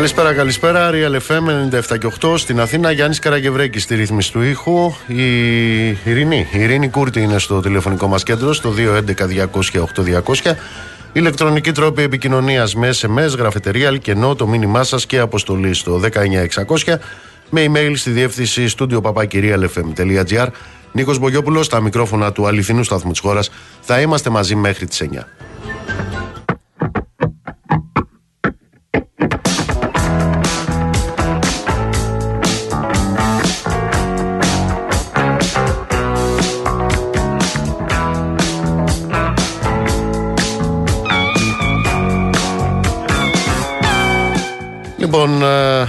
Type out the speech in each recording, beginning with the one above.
Καλησπέρα, καλησπέρα. Real FM 97 και 8 στην Αθήνα. Γιάννης Καραγευρέκη στη ρύθμιση του ήχου. Η Ειρηνή, η Ειρήνη Κούρτη είναι στο τηλεφωνικό μας κέντρο στο 211-200-8200. Ηλεκτρονική τρόπη επικοινωνίας με SMS, γραφετερία, κενό, το μήνυμά σας και αποστολή στο 19600 με email στη διεύθυνση στούντιο παπακυρίαλfm.gr. Νίκος Μπογιόπουλος, στα μικρόφωνα του αληθινού σταθμού της χώρας. Θα είμαστε μαζί μέχρι τις 9. Λοιπόν, ε,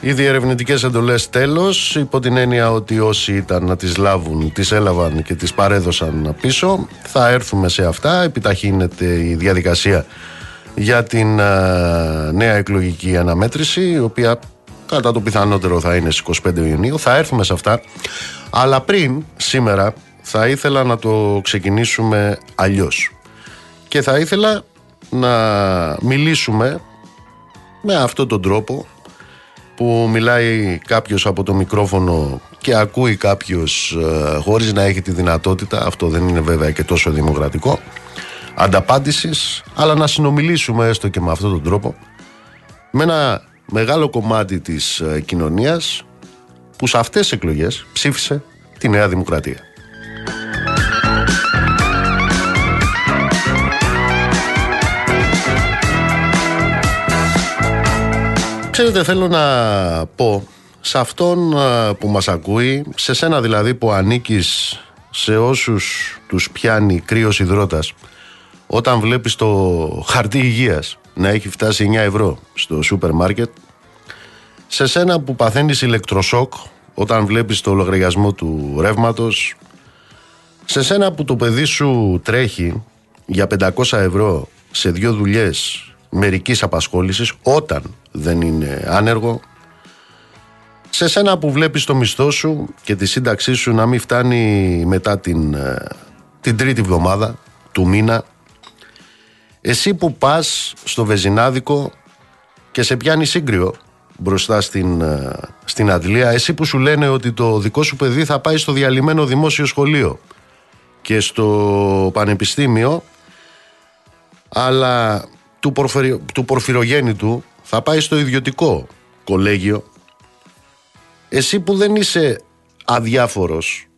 οι διερευνητικέ εντολές τέλος, υπό την έννοια ότι όσοι ήταν να τις λάβουν, τις έλαβαν και τις παρέδωσαν πίσω. Θα έρθουμε σε αυτά. Επιταχύνεται η διαδικασία για την ε, νέα εκλογική αναμέτρηση, η οποία κατά το πιθανότερο θα είναι στις 25 Ιουνίου. Θα έρθουμε σε αυτά. Αλλά πριν, σήμερα, θα ήθελα να το ξεκινήσουμε αλλιώς. Και θα ήθελα να μιλήσουμε με αυτόν τον τρόπο που μιλάει κάποιος από το μικρόφωνο και ακούει κάποιος ε, χωρίς να έχει τη δυνατότητα, αυτό δεν είναι βέβαια και τόσο δημοκρατικό, ανταπάντησης, αλλά να συνομιλήσουμε έστω και με αυτόν τον τρόπο με ένα μεγάλο κομμάτι της ε, κοινωνίας που σε αυτές τις εκλογές ψήφισε τη Νέα Δημοκρατία. Ξέρετε θέλω να πω σε αυτόν που μας ακούει, σε σένα δηλαδή που ανήκεις σε όσους τους πιάνει κρύος υδρότας όταν βλέπεις το χαρτί υγείας να έχει φτάσει 9 ευρώ στο σούπερ μάρκετ σε σένα που παθαίνεις ηλεκτροσόκ όταν βλέπεις το λογαριασμό του ρεύματος, σε σένα που το παιδί σου τρέχει για 500 ευρώ σε δύο δουλειές μερικής απασχόλησης όταν δεν είναι άνεργο σε σένα που βλέπεις το μισθό σου και τη σύνταξή σου να μην φτάνει μετά την, ε, την τρίτη βδομάδα του μήνα εσύ που πας στο Βεζινάδικο και σε πιάνει σύγκριο μπροστά στην, ε, στην Αντλία εσύ που σου λένε ότι το δικό σου παιδί θα πάει στο διαλυμένο δημόσιο σχολείο και στο πανεπιστήμιο αλλά του, πορφυρο, του πορφυρογέννητου θα πάει στο ιδιωτικό κολέγιο. Εσύ που δεν είσαι αδιάφορος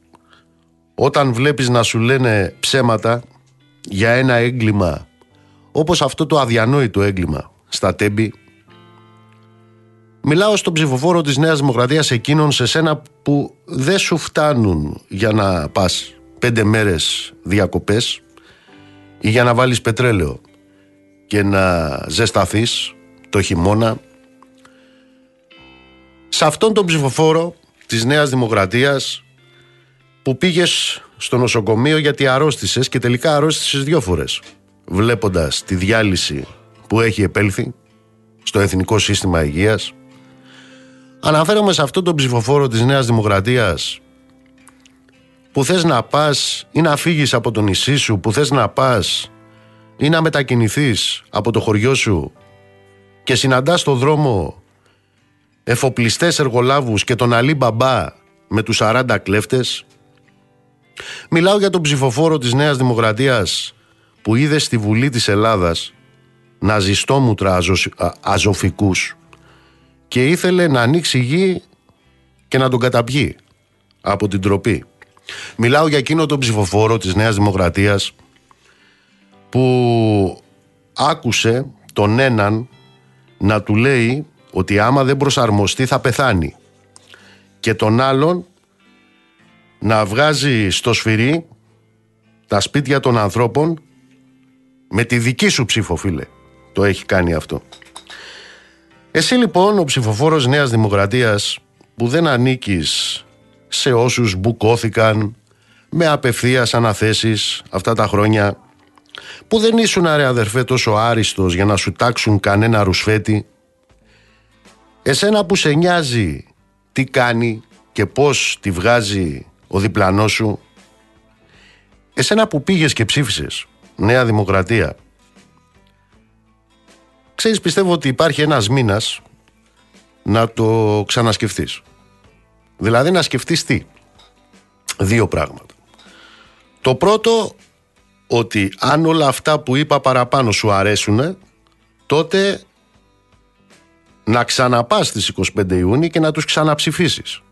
όταν βλέπεις να σου λένε ψέματα για ένα έγκλημα όπως αυτό το αδιανόητο έγκλημα στα τέμπη Μιλάω στον ψηφοφόρο της Νέας Δημοκρατίας εκείνων σε σένα που δεν σου φτάνουν για να πας πέντε μέρες διακοπές ή για να βάλεις πετρέλαιο και να ζεσταθείς το χειμώνα σε αυτόν τον ψηφοφόρο της Νέας Δημοκρατίας που πήγες στο νοσοκομείο γιατί αρρώστησες και τελικά αρρώστησες δυο φορές βλέποντας τη διάλυση που έχει επέλθει στο Εθνικό Σύστημα Υγείας. Αναφέρομαι σε αυτόν τον ψηφοφόρο της Νέας Δημοκρατίας που θες να πας ή να φύγεις από το νησί σου που θες να πας ή να μετακινηθείς από το χωριό σου και συναντάς στο δρόμο εφοπλιστές εργολάβους και τον Αλή Μπαμπά με τους 40 κλέφτες; Μιλάω για τον ψηφοφόρο της Νέας Δημοκρατίας που είδε στη Βουλή της Ελλάδας ναζιστόμουτρα αζω, αζωφικούς και ήθελε να ανοίξει γη και να τον καταπιεί από την τροπή. Μιλάω για εκείνο τον ψηφοφόρο της Νέας Δημοκρατίας που άκουσε τον έναν να του λέει ότι άμα δεν προσαρμοστεί θα πεθάνει. Και τον άλλον να βγάζει στο σφυρί τα σπίτια των ανθρώπων με τη δική σου ψήφο φίλε. Το έχει κάνει αυτό. Εσύ λοιπόν ο ψηφοφόρος Νέας Δημοκρατίας που δεν ανήκεις σε όσους μπουκώθηκαν με απευθείας αναθέσεις αυτά τα χρόνια που δεν ήσουν ρε αδερφέ τόσο άριστος για να σου τάξουν κανένα ρουσφέτη εσένα που σε νοιάζει τι κάνει και πώς τη βγάζει ο διπλανός σου εσένα που πήγες και ψήφισες Νέα Δημοκρατία ξέρεις πιστεύω ότι υπάρχει ένας μήνας να το ξανασκεφτείς. Δηλαδή να σκεφτείς τι; Δύο πράγματα. Το πρώτο, ότι αν όλα αυτά που είπα παραπάνω σου αρέσουν, τότε να ξαναπάς στις 25 Ιούνιου και να τους ξαναψηφίσεις.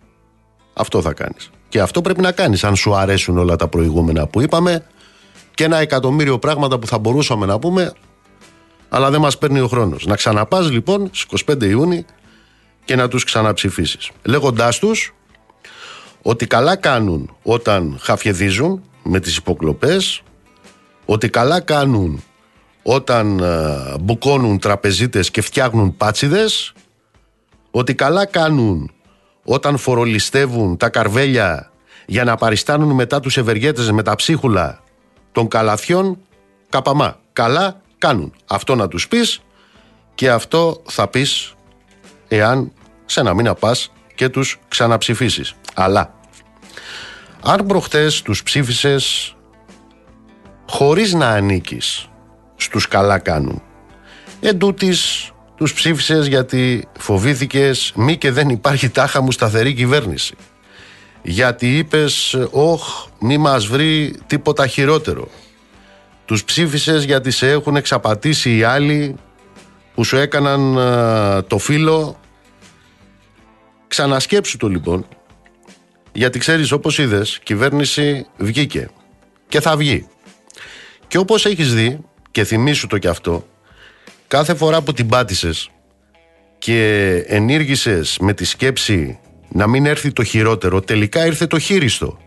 Αυτό θα κάνεις. Και αυτό πρέπει να κάνεις αν σου αρέσουν όλα τα προηγούμενα που είπαμε και ένα εκατομμύριο πράγματα που θα μπορούσαμε να πούμε αλλά δεν μας παίρνει ο χρόνος. Να ξαναπάς λοιπόν στις 25 Ιούνιου και να τους ξαναψηφίσεις. Λέγοντάς τους ότι καλά κάνουν όταν χαφιεδίζουν με τις υποκλοπές, ότι καλά κάνουν όταν ε, μπουκώνουν τραπεζίτες και φτιάχνουν πάτσιδες, ότι καλά κάνουν όταν φορολιστεύουν τα καρβέλια για να παριστάνουν μετά τους ευεργέτες με τα ψίχουλα των καλαθιών, καπαμά. Καλά κάνουν. Αυτό να τους πεις και αυτό θα πεις εάν σε ένα μήνα πας και τους ξαναψηφίσεις. Αλλά αν προχτές τους ψήφισες χωρίς να ανήκεις στους καλά κάνουν. Εν τούτης, τους ψήφισες γιατί φοβήθηκες μη και δεν υπάρχει τάχα μου σταθερή κυβέρνηση. Γιατί είπες, όχ, μη μας βρει τίποτα χειρότερο. Τους ψήφισες γιατί σε έχουν εξαπατήσει οι άλλοι που σου έκαναν το φίλο. Ξανασκέψου το λοιπόν. Γιατί ξέρεις όπως είδες, κυβέρνηση βγήκε και θα βγει. Και όπως έχεις δει, και θυμήσου το κι αυτό, κάθε φορά που την πάτησες και ενήργησες με τη σκέψη να μην έρθει το χειρότερο, τελικά ήρθε το χείριστο.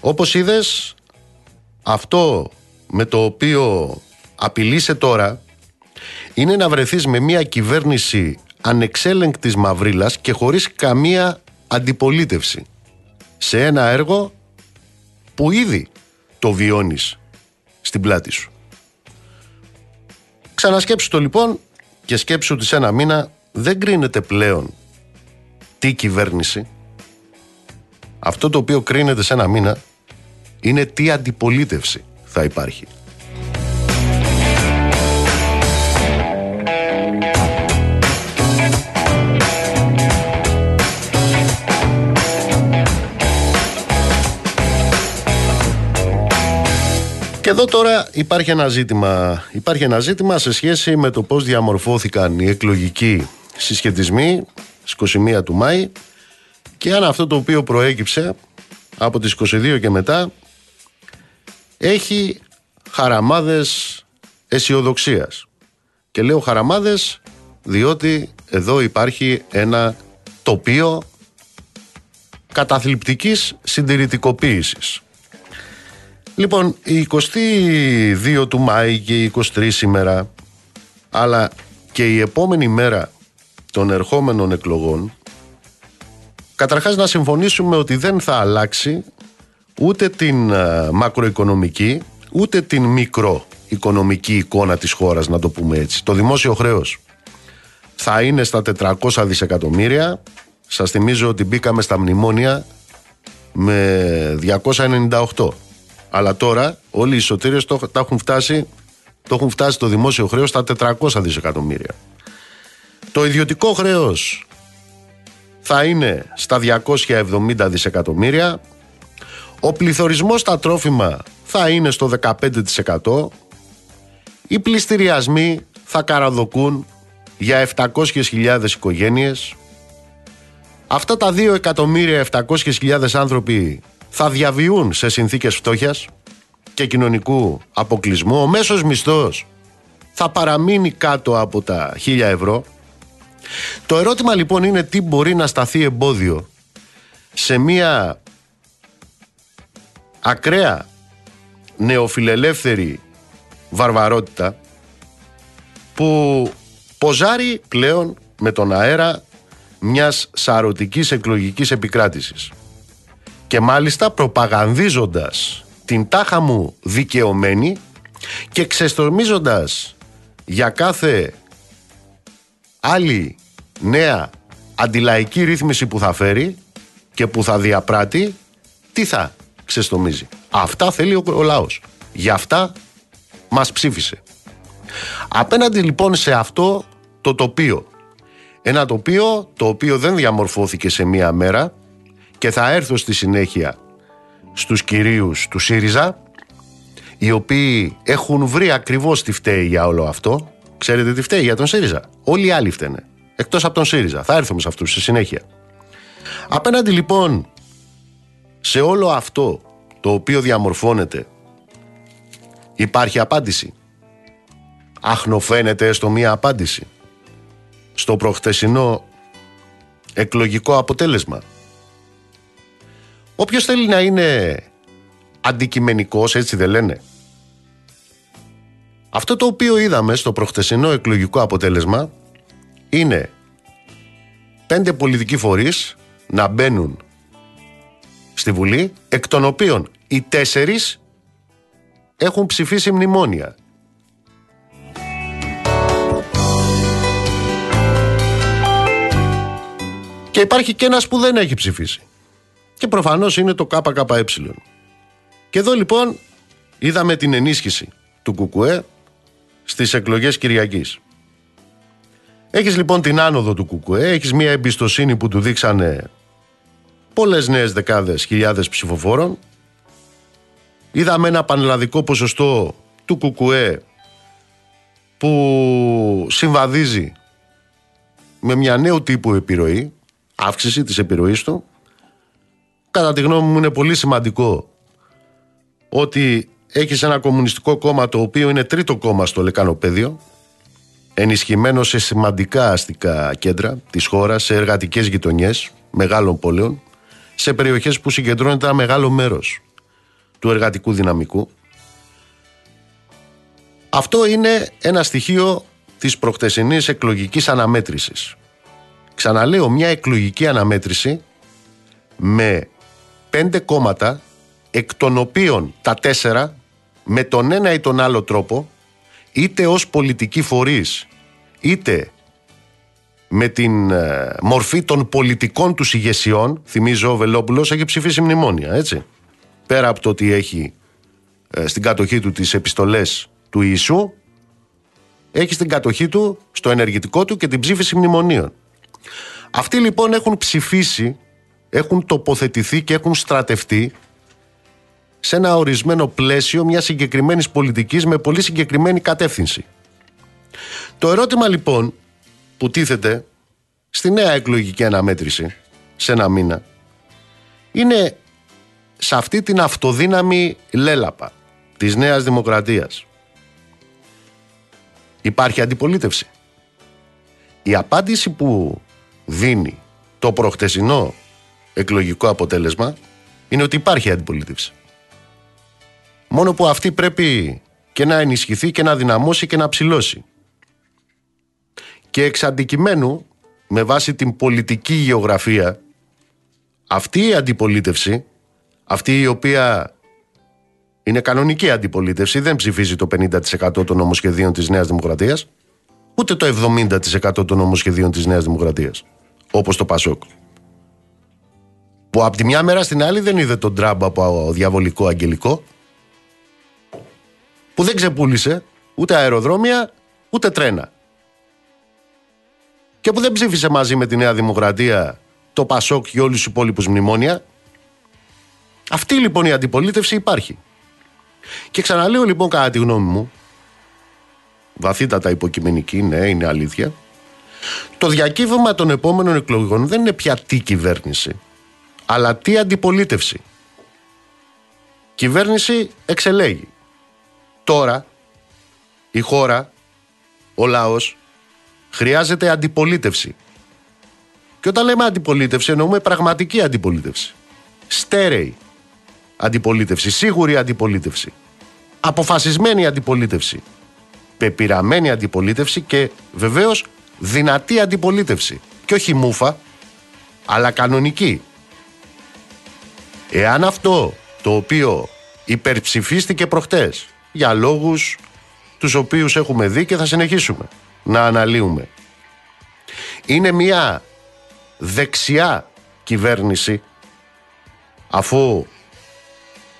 Όπως είδες, αυτό με το οποίο απειλείσαι τώρα είναι να βρεθείς με μια κυβέρνηση ανεξέλεγκτης μαυρίλας και χωρίς καμία αντιπολίτευση σε ένα έργο που ήδη το βιώνεις στην πλάτη σου. Ξανασκέψου το λοιπόν και σκέψου ότι σε ένα μήνα δεν κρίνεται πλέον τι κυβέρνηση. Αυτό το οποίο κρίνεται σε ένα μήνα είναι τι αντιπολίτευση θα υπάρχει. Και εδώ τώρα υπάρχει ένα ζήτημα. Υπάρχει ένα ζήτημα σε σχέση με το πώς διαμορφώθηκαν οι εκλογικοί συσχετισμοί στις 21 του Μάη και αν αυτό το οποίο προέκυψε από τις 22 και μετά έχει χαραμάδες αισιοδοξίας. Και λέω χαραμάδες διότι εδώ υπάρχει ένα τοπίο καταθλιπτικής συντηρητικοποίησης. Λοιπόν, η 22 του Μάη και η 23 σήμερα, αλλά και η επόμενη μέρα των ερχόμενων εκλογών, καταρχάς να συμφωνήσουμε ότι δεν θα αλλάξει ούτε την ε, μακροοικονομική, ούτε την μικροοικονομική εικόνα της χώρας, να το πούμε έτσι. Το δημόσιο χρέος θα είναι στα 400 δισεκατομμύρια. Σας θυμίζω ότι μπήκαμε στα μνημόνια με 298. Αλλά τώρα όλοι οι σωτήρες το, έχουν φτάσει, το έχουν φτάσει το δημόσιο χρέος στα 400 δισεκατομμύρια. Το ιδιωτικό χρέος θα είναι στα 270 δισεκατομμύρια. Ο πληθωρισμός στα τρόφιμα θα είναι στο 15%. Οι πληστηριασμοί θα καραδοκούν για 700.000 οικογένειες. Αυτά τα 2.700.000 άνθρωποι θα διαβιούν σε συνθήκες φτώχειας και κοινωνικού αποκλεισμού. Ο μέσος μισθός θα παραμείνει κάτω από τα 1000 ευρώ. Το ερώτημα λοιπόν είναι τι μπορεί να σταθεί εμπόδιο σε μια ακραία νεοφιλελεύθερη βαρβαρότητα που ποζάρει πλέον με τον αέρα μιας σαρωτικής εκλογικής επικράτησης και μάλιστα προπαγανδίζοντας την τάχα μου δικαιωμένη και ξεστορμίζοντας για κάθε άλλη νέα αντιλαϊκή ρύθμιση που θα φέρει και που θα διαπράττει, τι θα ξεστομίζει. Αυτά θέλει ο, λαός. Γι' αυτά μας ψήφισε. Απέναντι λοιπόν σε αυτό το τοπίο Ένα τοπίο το οποίο δεν διαμορφώθηκε σε μία μέρα και θα έρθω στη συνέχεια στους κυρίους του ΣΥΡΙΖΑ οι οποίοι έχουν βρει ακριβώς τι φταίει για όλο αυτό. Ξέρετε τι φταίει για τον ΣΥΡΙΖΑ; Όλοι οι άλλοι φταίνε. Εκτός από τον ΣΥΡΙΖΑ. Θα έρθουμε σε αυτούς στη συνέχεια. Απέναντι λοιπόν σε όλο αυτό το οποίο διαμορφώνεται υπάρχει απάντηση. Αχνοφαίνεται στο μία απάντηση. Στο προχτεσινό εκλογικό αποτέλεσμα. Όποιος θέλει να είναι αντικειμενικός, έτσι δεν λένε. Αυτό το οποίο είδαμε στο προχτεσινό εκλογικό αποτέλεσμα είναι πέντε πολιτικοί φορείς να μπαίνουν στη Βουλή, εκ των οποίων οι τέσσερις έχουν ψηφίσει μνημόνια. Και υπάρχει και ένας που δεν έχει ψηφίσει. Και προφανώς είναι το ΚΚΕ. Και εδώ λοιπόν είδαμε την ενίσχυση του ΚΚΕ στις εκλογές Κυριακής. Έχεις λοιπόν την άνοδο του ΚΚΕ, έχεις μια εμπιστοσύνη που του δείξανε πολλές νέες δεκάδες χιλιάδες ψηφοφόρων. Είδαμε ένα πανελλαδικό ποσοστό του ΚΚΕ που συμβαδίζει με μια νέου τύπου επιρροή, αύξηση της επιρροής του. Κατά τη γνώμη μου είναι πολύ σημαντικό ότι έχεις ένα κομμουνιστικό κόμμα το οποίο είναι τρίτο κόμμα στο λεκανοπέδιο, ενισχυμένο σε σημαντικά αστικά κέντρα της χώρας, σε εργατικές γειτονιές μεγάλων πόλεων, σε περιοχές που συγκεντρώνεται ένα μεγάλο μέρος του εργατικού δυναμικού. Αυτό είναι ένα στοιχείο της προχτεσινής εκλογικής αναμέτρησης. Ξαναλέω, μια εκλογική αναμέτρηση με πέντε κόμματα, εκ των οποίων τα τέσσερα, με τον ένα ή τον άλλο τρόπο, είτε ως πολιτικοί φορείς, είτε με την ε, μορφή των πολιτικών τους ηγεσιών, θυμίζω ο Βελόπουλος έχει ψηφίσει μνημόνια, έτσι. Πέρα από το ότι έχει ε, στην κατοχή του τις επιστολές του Ιησού, έχει στην κατοχή του, στο ενεργητικό του και την ψήφιση μνημονίων. Αυτοί λοιπόν έχουν ψηφίσει, έχουν τοποθετηθεί και έχουν στρατευτεί σε ένα ορισμένο πλαίσιο μιας συγκεκριμένης πολιτικής με πολύ συγκεκριμένη κατεύθυνση. Το ερώτημα λοιπόν που τίθεται στη νέα εκλογική αναμέτρηση σε ένα μήνα είναι σε αυτή την αυτοδύναμη λέλαπα της νέας δημοκρατίας. Υπάρχει αντιπολίτευση. Η απάντηση που δίνει το προχτεσινό εκλογικό αποτέλεσμα είναι ότι υπάρχει αντιπολίτευση. Μόνο που αυτή πρέπει και να ενισχυθεί και να δυναμώσει και να ψηλώσει. Και εξ αντικειμένου, με βάση την πολιτική γεωγραφία, αυτή η αντιπολίτευση, αυτή η οποία είναι κανονική αντιπολίτευση, δεν ψηφίζει το 50% των νομοσχεδίων της Νέας Δημοκρατίας, ούτε το 70% των νομοσχεδίων της Νέας Δημοκρατίας, όπως το Πασόκ. Που από τη μια μέρα στην άλλη δεν είδε τον Τραμπ από διαβολικό αγγελικό, που δεν ξεπούλησε ούτε αεροδρόμια, ούτε τρένα και που δεν ψήφισε μαζί με τη Νέα Δημοκρατία το Πασόκ και όλους τους υπόλοιπους μνημόνια. Αυτή λοιπόν η αντιπολίτευση υπάρχει. Και ξαναλέω λοιπόν κατά τη γνώμη μου, βαθύτατα υποκειμενική, ναι, είναι αλήθεια, το διακύβευμα των επόμενων εκλογών δεν είναι πια τι κυβέρνηση, αλλά τι αντιπολίτευση. Κυβέρνηση εξελέγει. Τώρα η χώρα, ο λαός, χρειάζεται αντιπολίτευση. Και όταν λέμε αντιπολίτευση, εννοούμε πραγματική αντιπολίτευση. Στέρεη αντιπολίτευση, σίγουρη αντιπολίτευση. Αποφασισμένη αντιπολίτευση. Πεπειραμένη αντιπολίτευση και βεβαίως δυνατή αντιπολίτευση. Και όχι μούφα, αλλά κανονική. Εάν αυτό το οποίο υπερψηφίστηκε προχτές για λόγους τους οποίους έχουμε δει και θα συνεχίσουμε να αναλύουμε. Είναι μια δεξιά κυβέρνηση αφού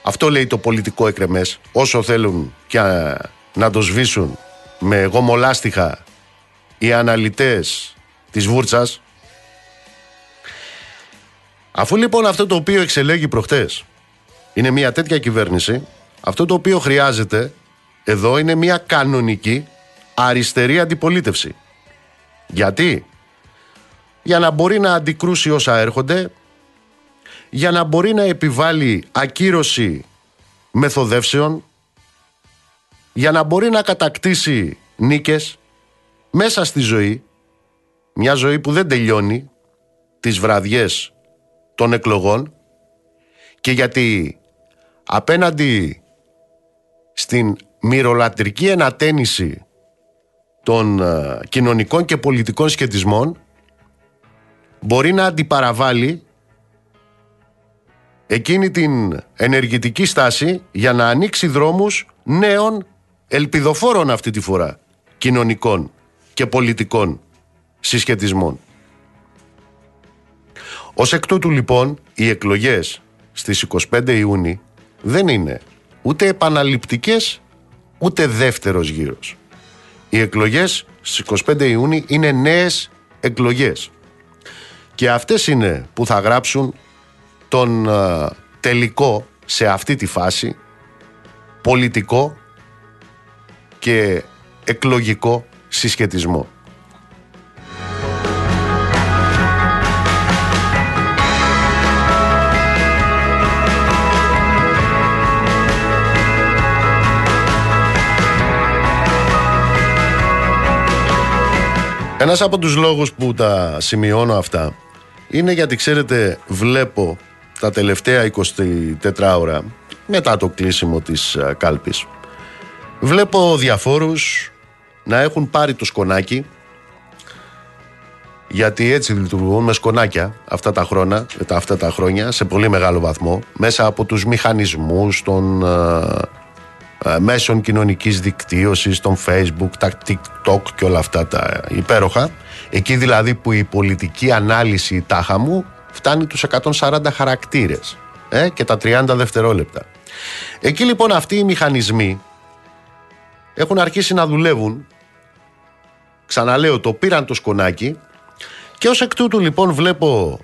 αυτό λέει το πολιτικό εκρεμές όσο θέλουν και να το σβήσουν με γομολάστιχα οι αναλυτές της Βούρτσας. Αφού λοιπόν αυτό το οποίο εξελέγει προχτές είναι μια τέτοια κυβέρνηση, αυτό το οποίο χρειάζεται εδώ είναι μια κανονική αριστερή αντιπολίτευση. Γιατί; Για να μπορεί να αντικρούσει όσα έρχονται, για να μπορεί να επιβάλλει ακύρωση μεθοδεύσεων, για να μπορεί να κατακτήσει νίκες μέσα στη ζωή, μια ζωή που δεν τελειώνει τις βραδιές των εκλογών και γιατί απέναντι στην μυρολατρική ενατένιση των ε, κοινωνικών και πολιτικών σχετισμών μπορεί να αντιπαραβάλει εκείνη την ενεργητική στάση για να ανοίξει δρόμους νέων ελπιδοφόρων αυτή τη φορά κοινωνικών και πολιτικών συσχετισμών. Ως εκ τούτου λοιπόν οι εκλογές στις 25 Ιούνιου δεν είναι ούτε επαναληπτικές ούτε δεύτερος γύρος. Οι εκλογές στις 25 Ιούνιου είναι νέες εκλογές. Και αυτές είναι που θα γράψουν τον τελικό σε αυτή τη φάση πολιτικό και εκλογικό συσχετισμό. Ένας από τους λόγους που τα σημειώνω αυτά είναι γιατί ξέρετε βλέπω τα τελευταία 24 ώρα μετά το κλείσιμο της κάλπης. Βλέπω διαφόρους να έχουν πάρει το σκονάκι γιατί έτσι λειτουργούν με σκονάκια αυτά τα, χρόνια, αυτά τα χρόνια σε πολύ μεγάλο βαθμό μέσα από τους μηχανισμούς των ε, μέσων κοινωνικής δικτύωσης, των facebook, τα tiktok και όλα αυτά τα υπέροχα. Εκεί δηλαδή που η πολιτική ανάλυση τάχα μου φτάνει τους 140 χαρακτήρες ε, και τα 30 δευτερόλεπτα. Εκεί λοιπόν αυτοί οι μηχανισμοί έχουν αρχίσει να δουλεύουν ξαναλέω το πήραν το σκονάκι και ως εκ τούτου λοιπόν βλέπω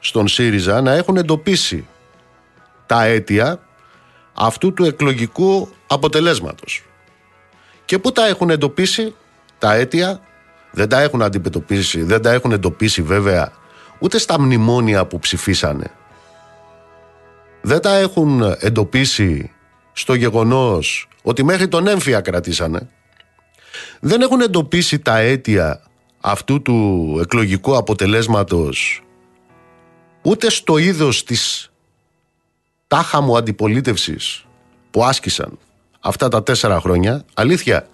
στον ΣΥΡΙΖΑ να έχουν εντοπίσει τα αίτια αυτού του εκλογικού αποτελέσματος. Και πού τα έχουν εντοπίσει τα αίτια, δεν τα έχουν αντιμετωπίσει, δεν τα έχουν εντοπίσει βέβαια ούτε στα μνημόνια που ψηφίσανε. Δεν τα έχουν εντοπίσει στο γεγονός ότι μέχρι τον έμφυα κρατήσανε. Δεν έχουν εντοπίσει τα αίτια αυτού του εκλογικού αποτελέσματος ούτε στο είδος της τάχα μου αντιπολίτευσης που άσκησαν αυτά τα τέσσερα χρόνια, αλήθεια,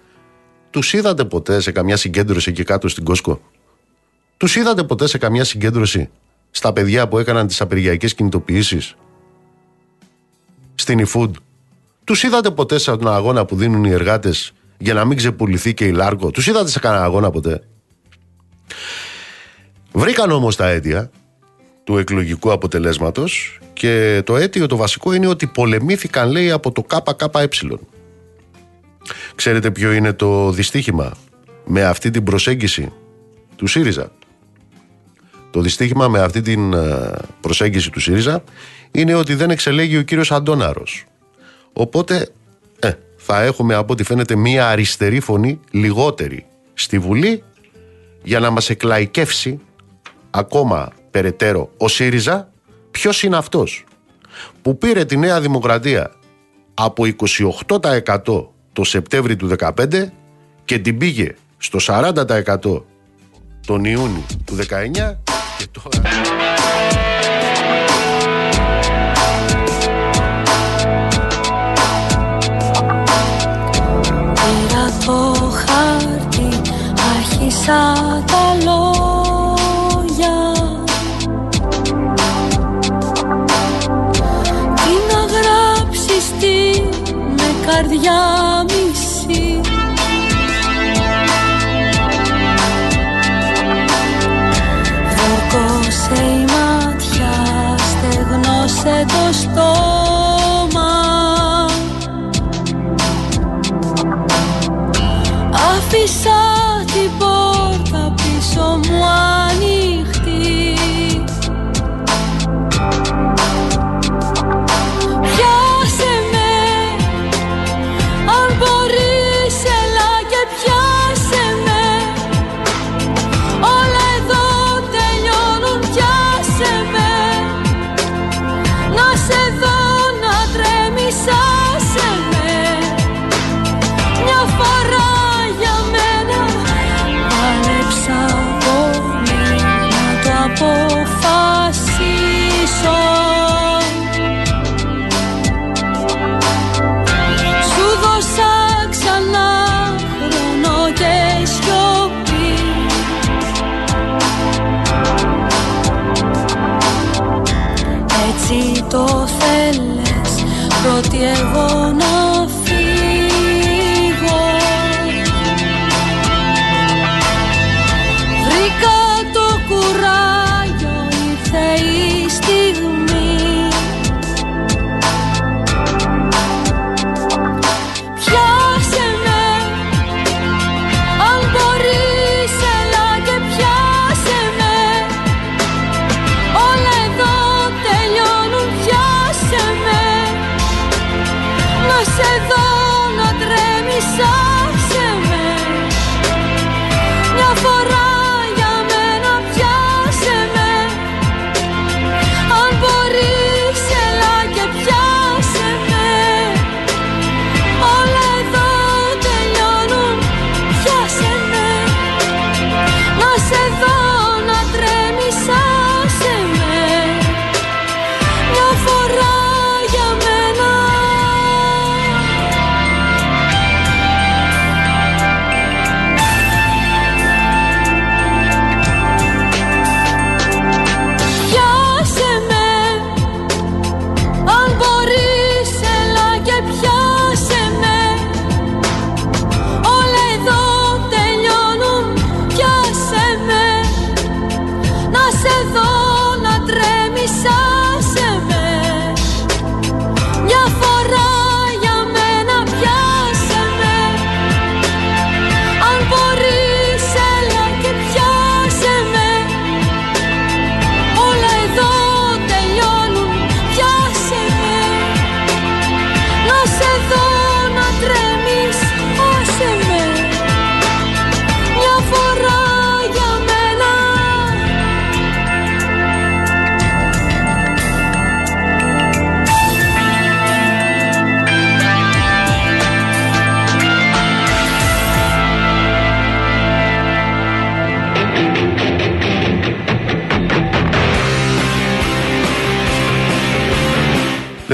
τους είδατε ποτέ σε καμιά συγκέντρωση εκεί κάτω στην Κόσκο; Τους είδατε ποτέ σε καμιά συγκέντρωση στα παιδιά που έκαναν τις απεργιακές κινητοποιήσεις; Στην eFood; Τους είδατε ποτέ σε έναν αγώνα που δίνουν οι εργάτες για να μην ξεπουληθεί και η Λάρκο; Τους είδατε σε κανένα αγώνα ποτέ; Βρήκαν όμως τα αίτια του εκλογικού αποτελέσματος και το αίτιο το βασικό είναι ότι πολεμήθηκαν λέει από το ΚΚΕ. Ξέρετε ποιο είναι το δυστύχημα με αυτή την προσέγγιση του ΣΥΡΙΖΑ; Το δυστύχημα με αυτή την ε, προσέγγιση του ΣΥΡΙΖΑ είναι ότι δεν εξελέγει ο κύριος Αντώναρος. Οπότε ε, θα έχουμε από ό,τι φαίνεται μία αριστερή φωνή λιγότερη στη Βουλή για να μας εκλαϊκεύσει ακόμα περαιτέρω ο ΣΥΡΙΖΑ ποιος είναι αυτός που πήρε τη Νέα Δημοκρατία από 28% το Σεπτέμβρη του 2015 και την πήγε στο 40% τον Ιούνιο του 19 και τώρα... Πήρα το χάρτη, άρχισα τα λόγια. Τι να γράψεις τι με καρδιά το στόμα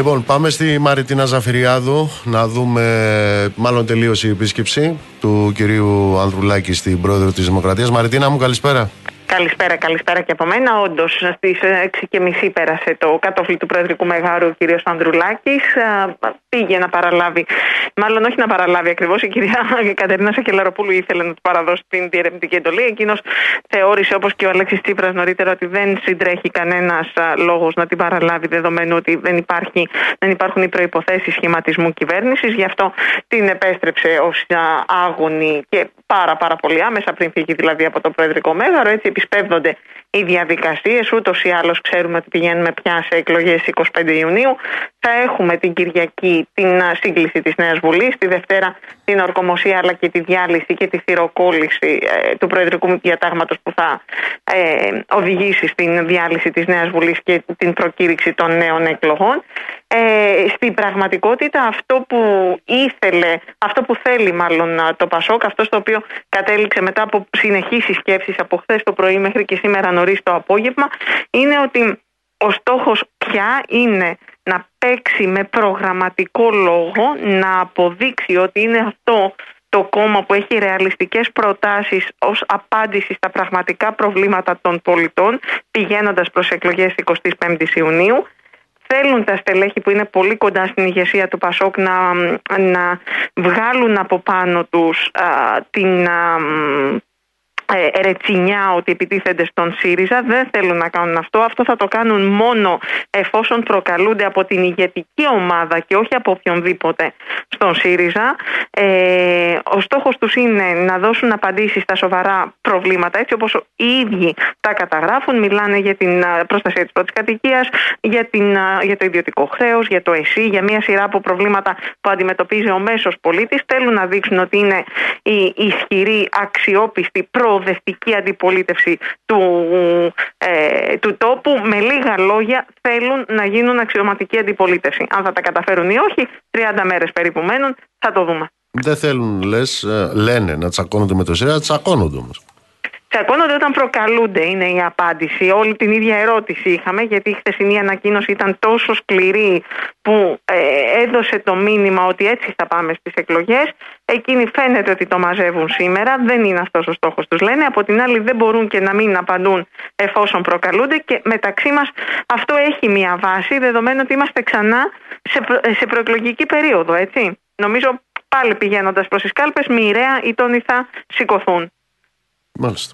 Λοιπόν, πάμε στη Μαριτίνα Ζαφυριάδου να δούμε, μάλλον τελείωσε η επίσκεψη του κυρίου Ανδρουλάκη στην πρόεδρο της Δημοκρατίας. Μαριτίνα μου, καλησπέρα. Καλησπέρα, καλησπέρα και από μένα. Όντως, στις 6.30 πέρασε το κατόφλι του Προεδρικού Μεγάρου ο κ. Ανδρουλάκης. Πήγε να παραλάβει, μάλλον όχι να παραλάβει ακριβώς, η κυρία Κατερίνα Σακελαροπούλου ήθελε να του παραδώσει την διερευνητική εντολή. Εκείνος θεώρησε, όπως και ο Αλέξης Τσίπρας νωρίτερα, ότι δεν συντρέχει κανένας λόγος να την παραλάβει, δεδομένου ότι δεν, υπάρχει, δεν υπάρχουν οι προποθέσει σχηματισμού κυβέρνησης. Γι' αυτό την επέστρεψε ως άγωνη και πάρα, πάρα πολύ άμεσα πριν φύγει δηλαδή από το Προεδρικό Μέγαρο. Έτσι επισπεύδονται οι διαδικασίες. Ούτως ή άλλως ξέρουμε ότι πηγαίνουμε πια σε εκλογές 25 Ιουνίου. Θα έχουμε την Κυριακή την σύγκληση της Νέας Βουλής, τη Δευτέρα την ορκομοσία αλλά και τη διάλυση και τη θηροκόλληση ε, του Προεδρικού Διατάγματος που θα ε, οδηγήσει στην διάλυση της Νέας Βουλής και την προκήρυξη των νέων εκλογών. Ε, στην πραγματικότητα αυτό που ήθελε, αυτό που θέλει μάλλον το Πασόκ, αυτό στο οποίο κατέληξε μετά από συνεχείς σκέψεις από χθες το πρωί μέχρι και σήμερα νωρίς το απόγευμα, είναι ότι ο στόχος πια είναι να παίξει με προγραμματικό λόγο, να αποδείξει ότι είναι αυτό το κόμμα που έχει ρεαλιστικές προτάσεις ως απάντηση στα πραγματικά προβλήματα των πολιτών πηγαίνοντας προς εκλογές 25 Ιουνίου θέλουν τα στελέχη που είναι πολύ κοντά στην ηγεσία του Πασόκ να, να βγάλουν από πάνω τους την ε, ρετσινιά ότι επιτίθενται στον ΣΥΡΙΖΑ. Δεν θέλουν να κάνουν αυτό. Αυτό θα το κάνουν μόνο εφόσον προκαλούνται από την ηγετική ομάδα και όχι από οποιονδήποτε στον ΣΥΡΙΖΑ. Ε, ο στόχος τους είναι να δώσουν απαντήσεις στα σοβαρά προβλήματα έτσι όπως οι ίδιοι τα καταγράφουν. Μιλάνε για την προστασία της πρώτης κατοικίας, για, την, για το ιδιωτικό χρέος, για το ΕΣΥ, για μια σειρά από προβλήματα που αντιμετωπίζει ο μέσος πολίτης. Θέλουν να δείξουν ότι είναι η ισχυρή, αξιόπιστη, προ προοδευτική αντιπολίτευση του, ε, του τόπου. Με λίγα λόγια θέλουν να γίνουν αξιωματική αντιπολίτευση. Αν θα τα καταφέρουν ή όχι, 30 μέρες περίπου μένουν, θα το δούμε. Δεν θέλουν, λες, ε, λένε να τσακώνονται με το ΣΥΡΙΖΑ, τσακώνονται όμως. Τσακώνονται όταν προκαλούνται, είναι η απάντηση. Όλη την ίδια ερώτηση είχαμε, γιατί η χθεσινή ανακοίνωση ήταν τόσο σκληρή που ε, έδωσε το μήνυμα ότι έτσι θα πάμε στις εκλογές. Εκείνοι φαίνεται ότι το μαζεύουν σήμερα. Δεν είναι αυτός ο στόχος τους, λένε. Από την άλλη, δεν μπορούν και να μην απαντούν εφόσον προκαλούνται. Και μεταξύ μας, αυτό έχει μία βάση, δεδομένου ότι είμαστε ξανά σε, προ, σε προεκλογική περίοδο, έτσι. Νομίζω πάλι πηγαίνοντας προς τις κάλπες, μοιραία οι τόνοι θα σηκωθούν. Μάλιστα.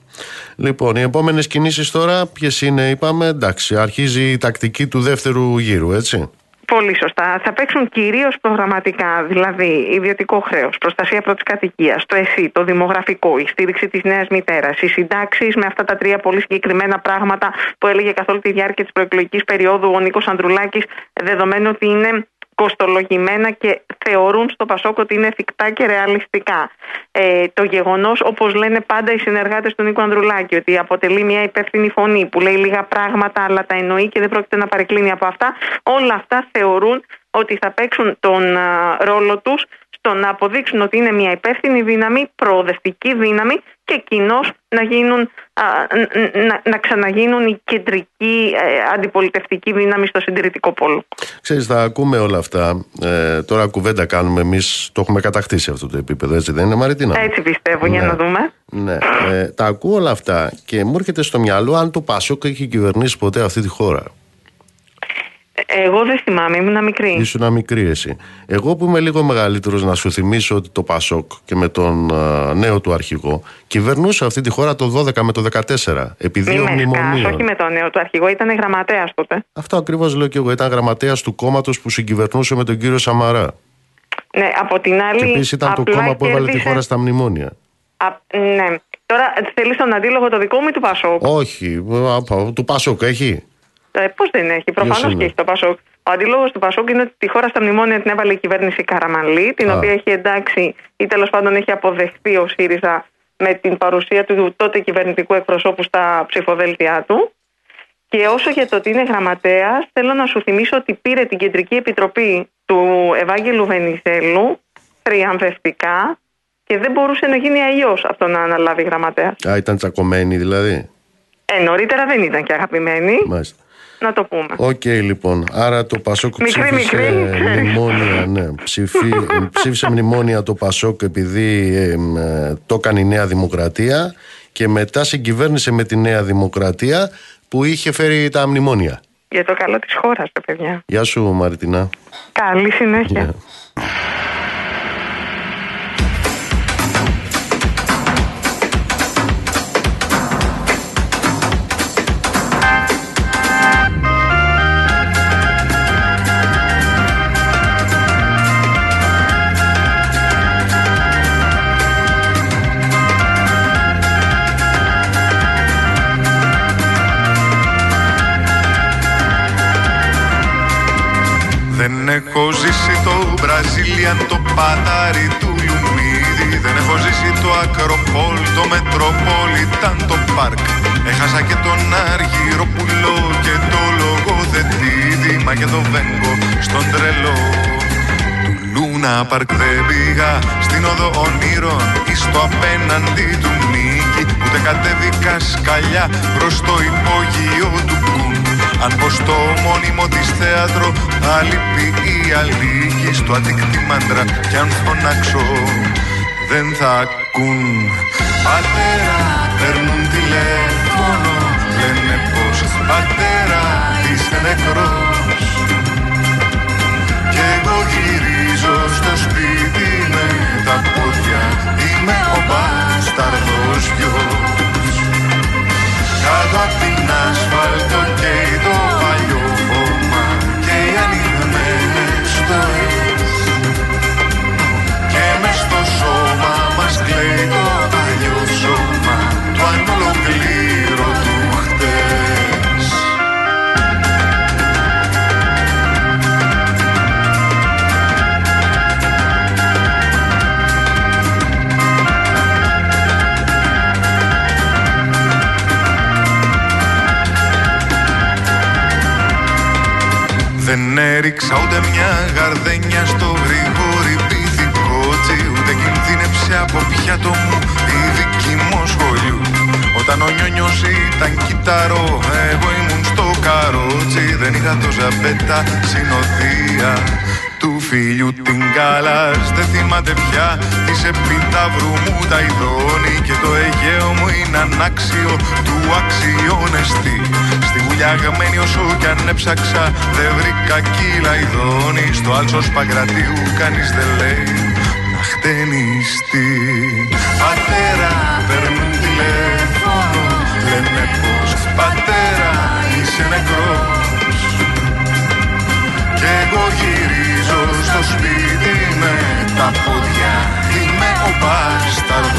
Λοιπόν, οι επόμενες κινήσεις τώρα, ποιες είναι, είπαμε, εντάξει, αρχίζει η τακτική του δεύτερου γύρου, έτσι. Πολύ σωστά. Θα παίξουν κυρίως προγραμματικά, δηλαδή ιδιωτικό χρέος, προστασία πρώτης κατοικίας, το ΕΣΥ, το δημογραφικό, η στήριξη της νέας μητέρας, οι συντάξεις με αυτά τα τρία πολύ συγκεκριμένα πράγματα που έλεγε καθ' όλη τη διάρκεια της προεκλογικής περίοδου ο Νίκος Ανδρουλάκης, δεδομένου ότι είναι κοστολογημένα και θεωρούν στο Πασόκ ότι είναι εφικτά και ρεαλιστικά. Ε, το γεγονός, όπως λένε πάντα οι συνεργάτες του Νίκο Ανδρουλάκη, ότι αποτελεί μια υπεύθυνη φωνή που λέει λίγα πράγματα αλλά τα εννοεί και δεν πρόκειται να παρεκκλίνει από αυτά, όλα αυτά θεωρούν ότι θα παίξουν τον ρόλο τους στο να αποδείξουν ότι είναι μια υπεύθυνη δύναμη, προοδευτική δύναμη και κοινώς να, γίνουν, να, να ξαναγίνουν η κεντρική ε, αντιπολιτευτική δύναμη στο συντηρητικό πόλο. Ξέρεις, θα ακούμε όλα αυτά. Ε, τώρα κουβέντα κάνουμε εμείς, το έχουμε κατακτήσει αυτό το επίπεδο, έτσι δεν είναι Μαριτίνα. Έτσι πιστεύω, για ναι. να δούμε. Ναι, ε, τα ακούω όλα αυτά και μου έρχεται στο μυαλό αν το Πασόκ έχει κυβερνήσει ποτέ αυτή τη χώρα. Εγώ δεν θυμάμαι, ήμουν μικρή. Ήσουν μικρή εσύ. Εγώ που είμαι λίγο μεγαλύτερος, να σου θυμίσω ότι το Πασόκ και με τον νέο του αρχηγό κυβερνούσε αυτή τη χώρα το 12 με το 14. Επί δύο μνημονίων. Όχι με τον νέο του αρχηγό, ήταν γραμματέας τότε. Αυτό ακριβώς λέω και εγώ. Ήταν γραμματέας του κόμματος που συγκυβερνούσε με τον κύριο Σαμαρά. Ναι, από την άλλη. Και επίσης ήταν το κόμμα που έβαλε τη χώρα στα μνημόνια. Α, ναι. Τώρα θέλεις τον αντίλογο το δικό μου ή του Πασόκ; Όχι, του Πασόκ έχει. Ε, Πώς δεν έχει, προφανώς και έχει το Πασόκ. Ο αντίλογο του Πασόκ είναι ότι τη χώρα στα μνημόνια την έβαλε η κυβέρνηση Καραμαλή, την οποία έχει εντάξει ή τέλος πάντων έχει αποδεχθεί ο ΣΥΡΙΖΑ με την παρουσία του τότε κυβερνητικού εκπροσώπου στα ψηφοδέλτια του. Και όσο για το ότι είναι γραμματέας, θέλω να σου θυμίσω ότι πήρε την κεντρική επιτροπή του Ευάγγελου Βενιζέλου θριαμβευτικά και δεν μπορούσε να γίνει αλλιώς αυτό να αναλάβει γραμματέας. Α, ήταν τσακωμένη δηλαδή; Ε, νωρίτερα δεν ήταν και αγαπημένη. Μάλιστα. Να το πούμε. Οκ, λοιπόν. Άρα το Πασόκ Μικρή, ψήφισε μικρή, ξέρεις. μνημόνια. Ναι, ψηφί, ψήφισε μνημόνια το Πασόκ επειδή ε, μ, ε, το έκανε η Νέα Δημοκρατία και μετά συγκυβέρνησε με τη Νέα Δημοκρατία που είχε φέρει τα μνημόνια. Για το καλό της χώρας, τα παιδιά. Γεια σου Μαριτινά. Καλή συνέχεια. Ναι. Brazilian, το πατάρι του Λουμίδη Δεν έχω ζήσει το Ακροπόλ, το Metropolitan, το Park Έχασα και τον Αργυροπουλό και το λογοθετήδι Μα και το Βέγκο στον τρελό. Του Λούνα Παρκ δεν πήγα στην οδό ονείρων ή στο απέναντι του νίκη. Ούτε κατέβηκα σκαλιά προς το υπόγειο του Κουν αν πω στο μόνιμο της θέατρο θα λείπει η αλήκη στο αντικτήμαντρα κι αν φωνάξω δεν θα ακούν. Πατέρα παίρνουν τηλέφωνο λένε πως πατέρα είσαι νεκρός. Κι εγώ γυρίζω στο σπίτι με τα πόδια Είμαι ο μπάσταρδος γιος. Κάτω απ' την ασφάλτο καίει το παλιό χώμα Και οι ανοιγμένες στοές Και μες στο σώμα μας κλαίει το Δεν έριξα ούτε μια γαρδένια στο γρήγορη πίθηκότσι Ούτε κινδύνεψε από πιάτο μου η δική μου σχολείου Όταν ο νιόνιος ήταν κυταρό, εγώ ήμουν στο καρότσι. Δεν είχα το ζαπέτα συνοδεία του φίλιου την καλάς. Δεν θυμάται πια της επιταύρου μου τα ειδώνει. Και το Αιγαίο μου είναι ανάξιο του αξιώνεστη Στη βουλιαγμένη όσο κι αν έψαξα Δεν βρήκα κύλα ειδώνει Στο άλσο Παγκρατίου κανείς δεν λέει να χτενιστεί. Πατέρα παίρνουν τηλέφωνο Λένε πως πατέρα είσαι νεκρός κι εγώ γυρίζω στο σπίτι με τα πόδια Είμαι ο μπάσταρδος. γιος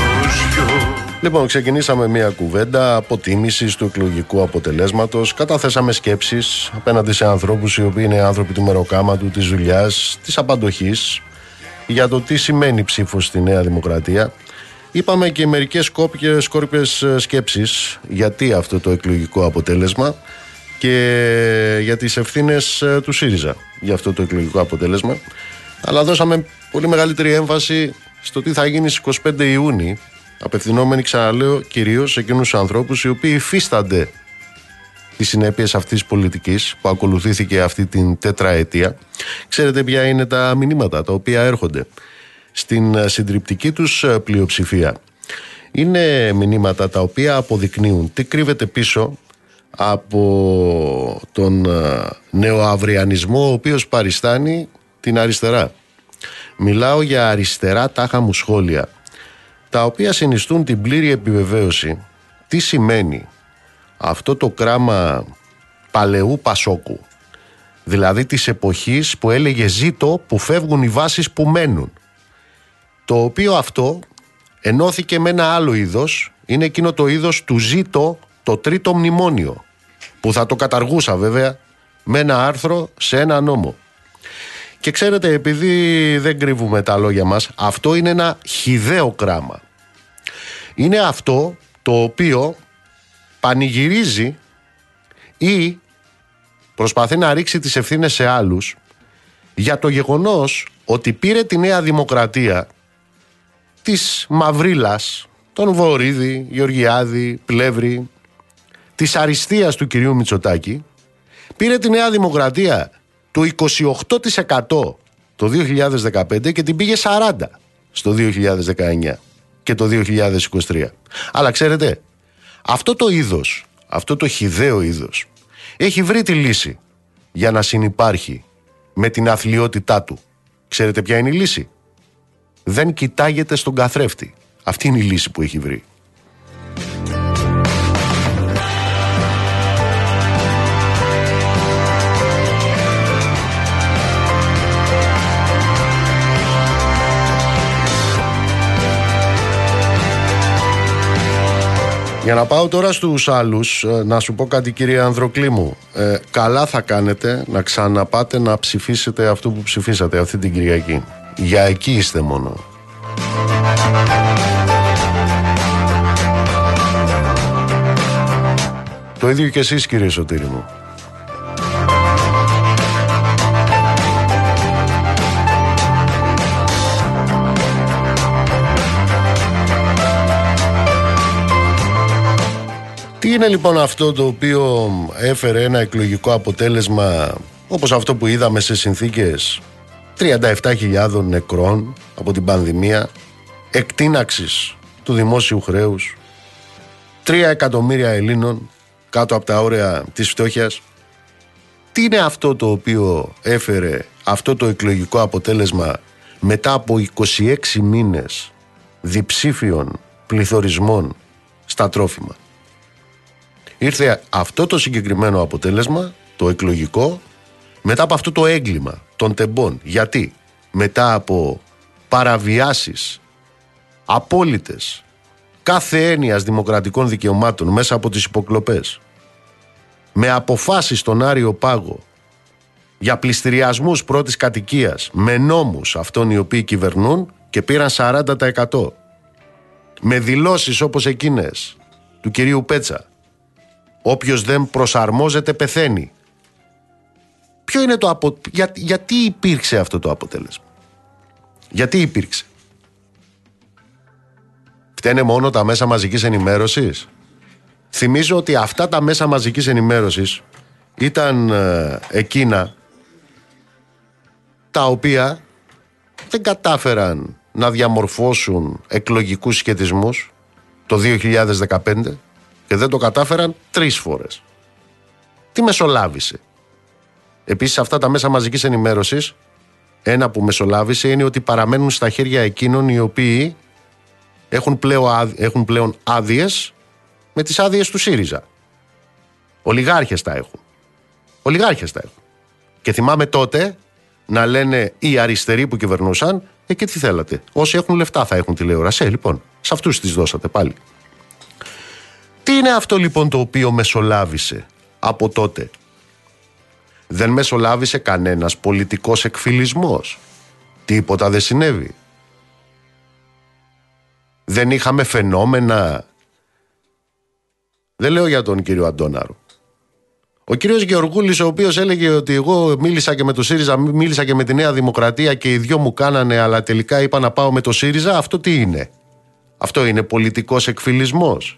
Λοιπόν, ξεκινήσαμε μια κουβέντα αποτίμησης του εκλογικού αποτελέσματος. Καταθέσαμε σκέψεις απέναντι σε ανθρώπους οι οποίοι είναι άνθρωποι του μεροκάματου, της δουλειάς, της απαντοχής για το τι σημαίνει ψήφος στη Νέα Δημοκρατία. Είπαμε και μερικές σκόρπιες σκέψεις γιατί αυτό το εκλογικό αποτέλεσμα και για τις ευθύνες ε, του ΣΥΡΙΖΑ για αυτό το εκλογικό αποτέλεσμα. Αλλά δώσαμε πολύ μεγαλύτερη έμφαση στο τι θα γίνει στις 25 Ιούνιου απευθυνόμενοι ξαναλέω κυρίως σε εκείνους τους ανθρώπους οι οποίοι υφίστανται τις συνέπειες αυτής της πολιτικής που ακολουθήθηκε αυτή την τετραετία. Ξέρετε ποια είναι τα μηνύματα τα οποία έρχονται στην ε, συντριπτική τους ε, πλειοψηφία. Είναι μηνύματα τα οποία αποδεικνύουν τι κρύβεται πίσω από τον ε, νεοαυριανισμό ο οποίος παριστάνει την αριστερά. Μιλάω για αριστερά τάχα μου σχόλια τα οποία συνιστούν την πλήρη επιβεβαίωση τι σημαίνει αυτό το κράμα παλαιού Πασόκου; Δηλαδή της εποχής που έλεγε ζήτω που φεύγουν οι βάσεις που μένουν το οποίο αυτό ενώθηκε με ένα άλλο είδος είναι εκείνο το είδος του ζήτω το τρίτο μνημόνιο που θα το καταργούσα βέβαια με ένα άρθρο σε ένα νόμο. Και ξέρετε επειδή δεν κρύβουμε τα λόγια μας αυτό είναι ένα χιδαίο κράμα. Είναι αυτό το οποίο πανηγυρίζει ή προσπαθεί να ρίξει τις ευθύνες σε άλλους για το γεγονός ότι πήρε τη Νέα Δημοκρατία της Μαυρίλας, τον Βορύδη, Γεωργιάδη, Πλεύρη, της αριστείας του κυρίου Μητσοτάκη, Πήρε τη Νέα Δημοκρατία το 28% το 2015 και την πήγε 40% στο 2019 και το 2023. Αλλά ξέρετε, αυτό το είδος, αυτό το χιδαίο είδος, έχει βρει τη λύση για να συνυπάρχει με την αθλειότητά του. Ξέρετε ποια είναι η λύση; Δεν κοιτάγεται στον καθρέφτη. Αυτή είναι η λύση που έχει βρει. Για να πάω τώρα στους άλλους, ε, να σου πω κάτι κύριε Ανδροκλήμου. Ε, καλά θα κάνετε να ξαναπάτε να ψηφίσετε αυτό που ψηφίσατε αυτή την Κυριακή. Για εκεί είστε μόνο. Το ίδιο και εσείς κύριε Σωτήρη μου. Είναι λοιπόν αυτό το οποίο έφερε ένα εκλογικό αποτέλεσμα όπως αυτό που είδαμε σε συνθήκες 37.000 νεκρών από την πανδημία, εκτείναξης του δημόσιου χρέους, 3 εκατομμύρια Ελλήνων κάτω από τα όρια της φτώχειας. Τι είναι αυτό το οποίο έφερε αυτό το εκλογικό αποτέλεσμα μετά από 26 μήνες διψήφιων πληθωρισμών στα τρόφιμα; Ήρθε αυτό το συγκεκριμένο αποτέλεσμα, το εκλογικό, μετά από αυτό το έγκλημα των τεμπών. Γιατί; Μετά από παραβιάσεις απόλυτες κάθε έννοιας δημοκρατικών δικαιωμάτων μέσα από τις υποκλοπές με αποφάσεις στον Άριο Πάγο για πληστηριασμούς πρώτης κατοικίας με νόμους αυτών οι οποίοι κυβερνούν και πήραν 40% με δηλώσεις όπως εκείνες του κυρίου Πέτσα όποιος δεν προσαρμόζεται πεθαίνει Ποιο είναι το απο... Για... Γιατί υπήρξε αυτό το αποτέλεσμα; Γιατί υπήρξε; Φταίνε μόνο τα μέσα μαζικής ενημέρωσης. Θυμίζω ότι αυτά τα μέσα μαζικής ενημέρωσης ήταν ε, εκείνα τα οποία δεν κατάφεραν να διαμορφώσουν εκλογικούς σχετισμούς το 2015 και δεν το κατάφεραν τρεις φορές. Τι μεσολάβησε. Επίσης αυτά τα μέσα μαζικής ενημέρωσης ένα που μεσολάβησε είναι ότι παραμένουν στα χέρια εκείνων οι οποίοι έχουν πλέον, έχουν πλέον άδειες με τις άδειες του ΣΥΡΙΖΑ. Ολιγάρχες τα έχουν. Ολιγάρχες τα έχουν. Και θυμάμαι τότε να λένε οι αριστεροί που κυβερνούσαν, ε και τι θέλατε. Όσοι έχουν λεφτά θα έχουν τηλεόραση. Ε, λοιπόν, σε αυτούς τις δώσατε πάλι. Τι είναι αυτό λοιπόν το οποίο μεσολάβησε από τότε; Δεν μεσολάβησε κανένας πολιτικός εκφυλισμός. Τίποτα δεν συνέβη. Δεν είχαμε φαινόμενα. Δεν λέω για τον κύριο Αντώναρο. Ο κύριος Γεωργούλης ο οποίος έλεγε ότι εγώ μίλησα και με το ΣΥΡΙΖΑ, μίλησα και με τη Νέα Δημοκρατία και οι δυο μου κάνανε αλλά τελικά είπα να πάω με το ΣΥΡΙΖΑ, αυτό τι είναι; Αυτό είναι πολιτικός εκφυλισμός.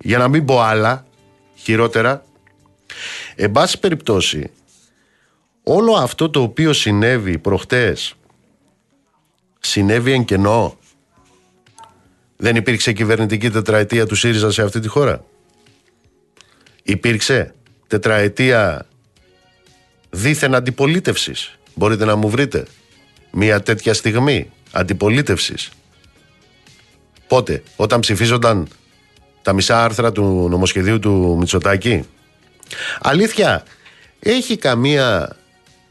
Για να μην πω άλλα, χειρότερα, Εν πάση περιπτώσει, όλο αυτό το οποίο συνέβη προχτές συνέβη εν κενό. Δεν υπήρξε κυβερνητική τετραετία του ΣΥΡΙΖΑ σε αυτή τη χώρα; Υπήρξε τετραετία δίθεν αντιπολίτευσης; Μπορείτε να μου βρείτε μια τέτοια στιγμή αντιπολίτευσης; Πότε, όταν ψηφίζονταν τα μισά άρθρα του νομοσχεδίου του Μητσοτάκη Αλήθεια, έχει καμία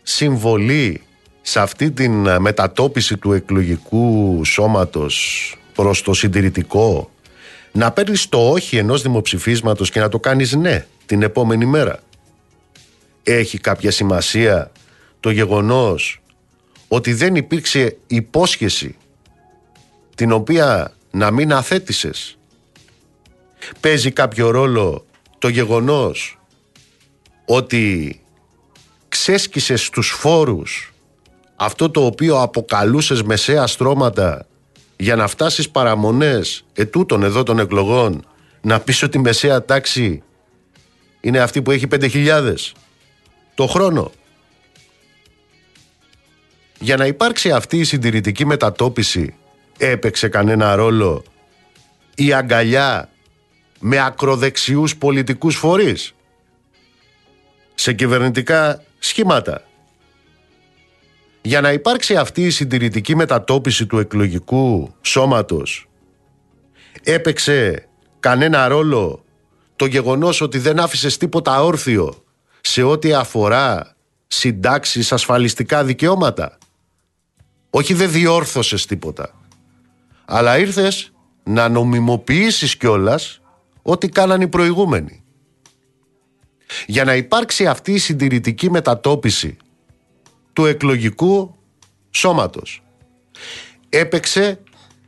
συμβολή σε αυτή την μετατόπιση του εκλογικού σώματος προς το συντηρητικό να παίρνεις το όχι ενός δημοψηφίσματος και να το κάνεις ναι την επόμενη μέρα; Έχει κάποια σημασία το γεγονός ότι δεν υπήρξε υπόσχεση την οποία να μην αθέτησες. Παίζει κάποιο ρόλο το γεγονός ότι ξέσκισες στους φόρους αυτό το οποίο αποκαλούσες μεσαία στρώματα για να φτάσεις παραμονές ετούτων εδώ των εκλογών να πεις ότι η μεσαία τάξη Είναι αυτή που έχει 5.000 το χρόνο. Για να υπάρξει αυτή η συντηρητική μετατόπιση έπαιξε κανένα ρόλο η αγκαλιά με ακροδεξιούς πολιτικούς φορείς σε κυβερνητικά σχήματα. Για να υπάρξει αυτή η συντηρητική μετατόπιση του εκλογικού σώματος έπαιξε κανένα ρόλο το γεγονός ότι δεν άφησες τίποτα όρθιο σε ό,τι αφορά συντάξεις ασφαλιστικά δικαιώματα. Όχι δεν διόρθωσες τίποτα. Αλλά ήρθες να νομιμοποιήσεις κιόλας ό,τι κάναν οι προηγούμενοι. Για να υπάρξει αυτή η συντηρητική μετατόπιση του εκλογικού σώματος. Έπαιξε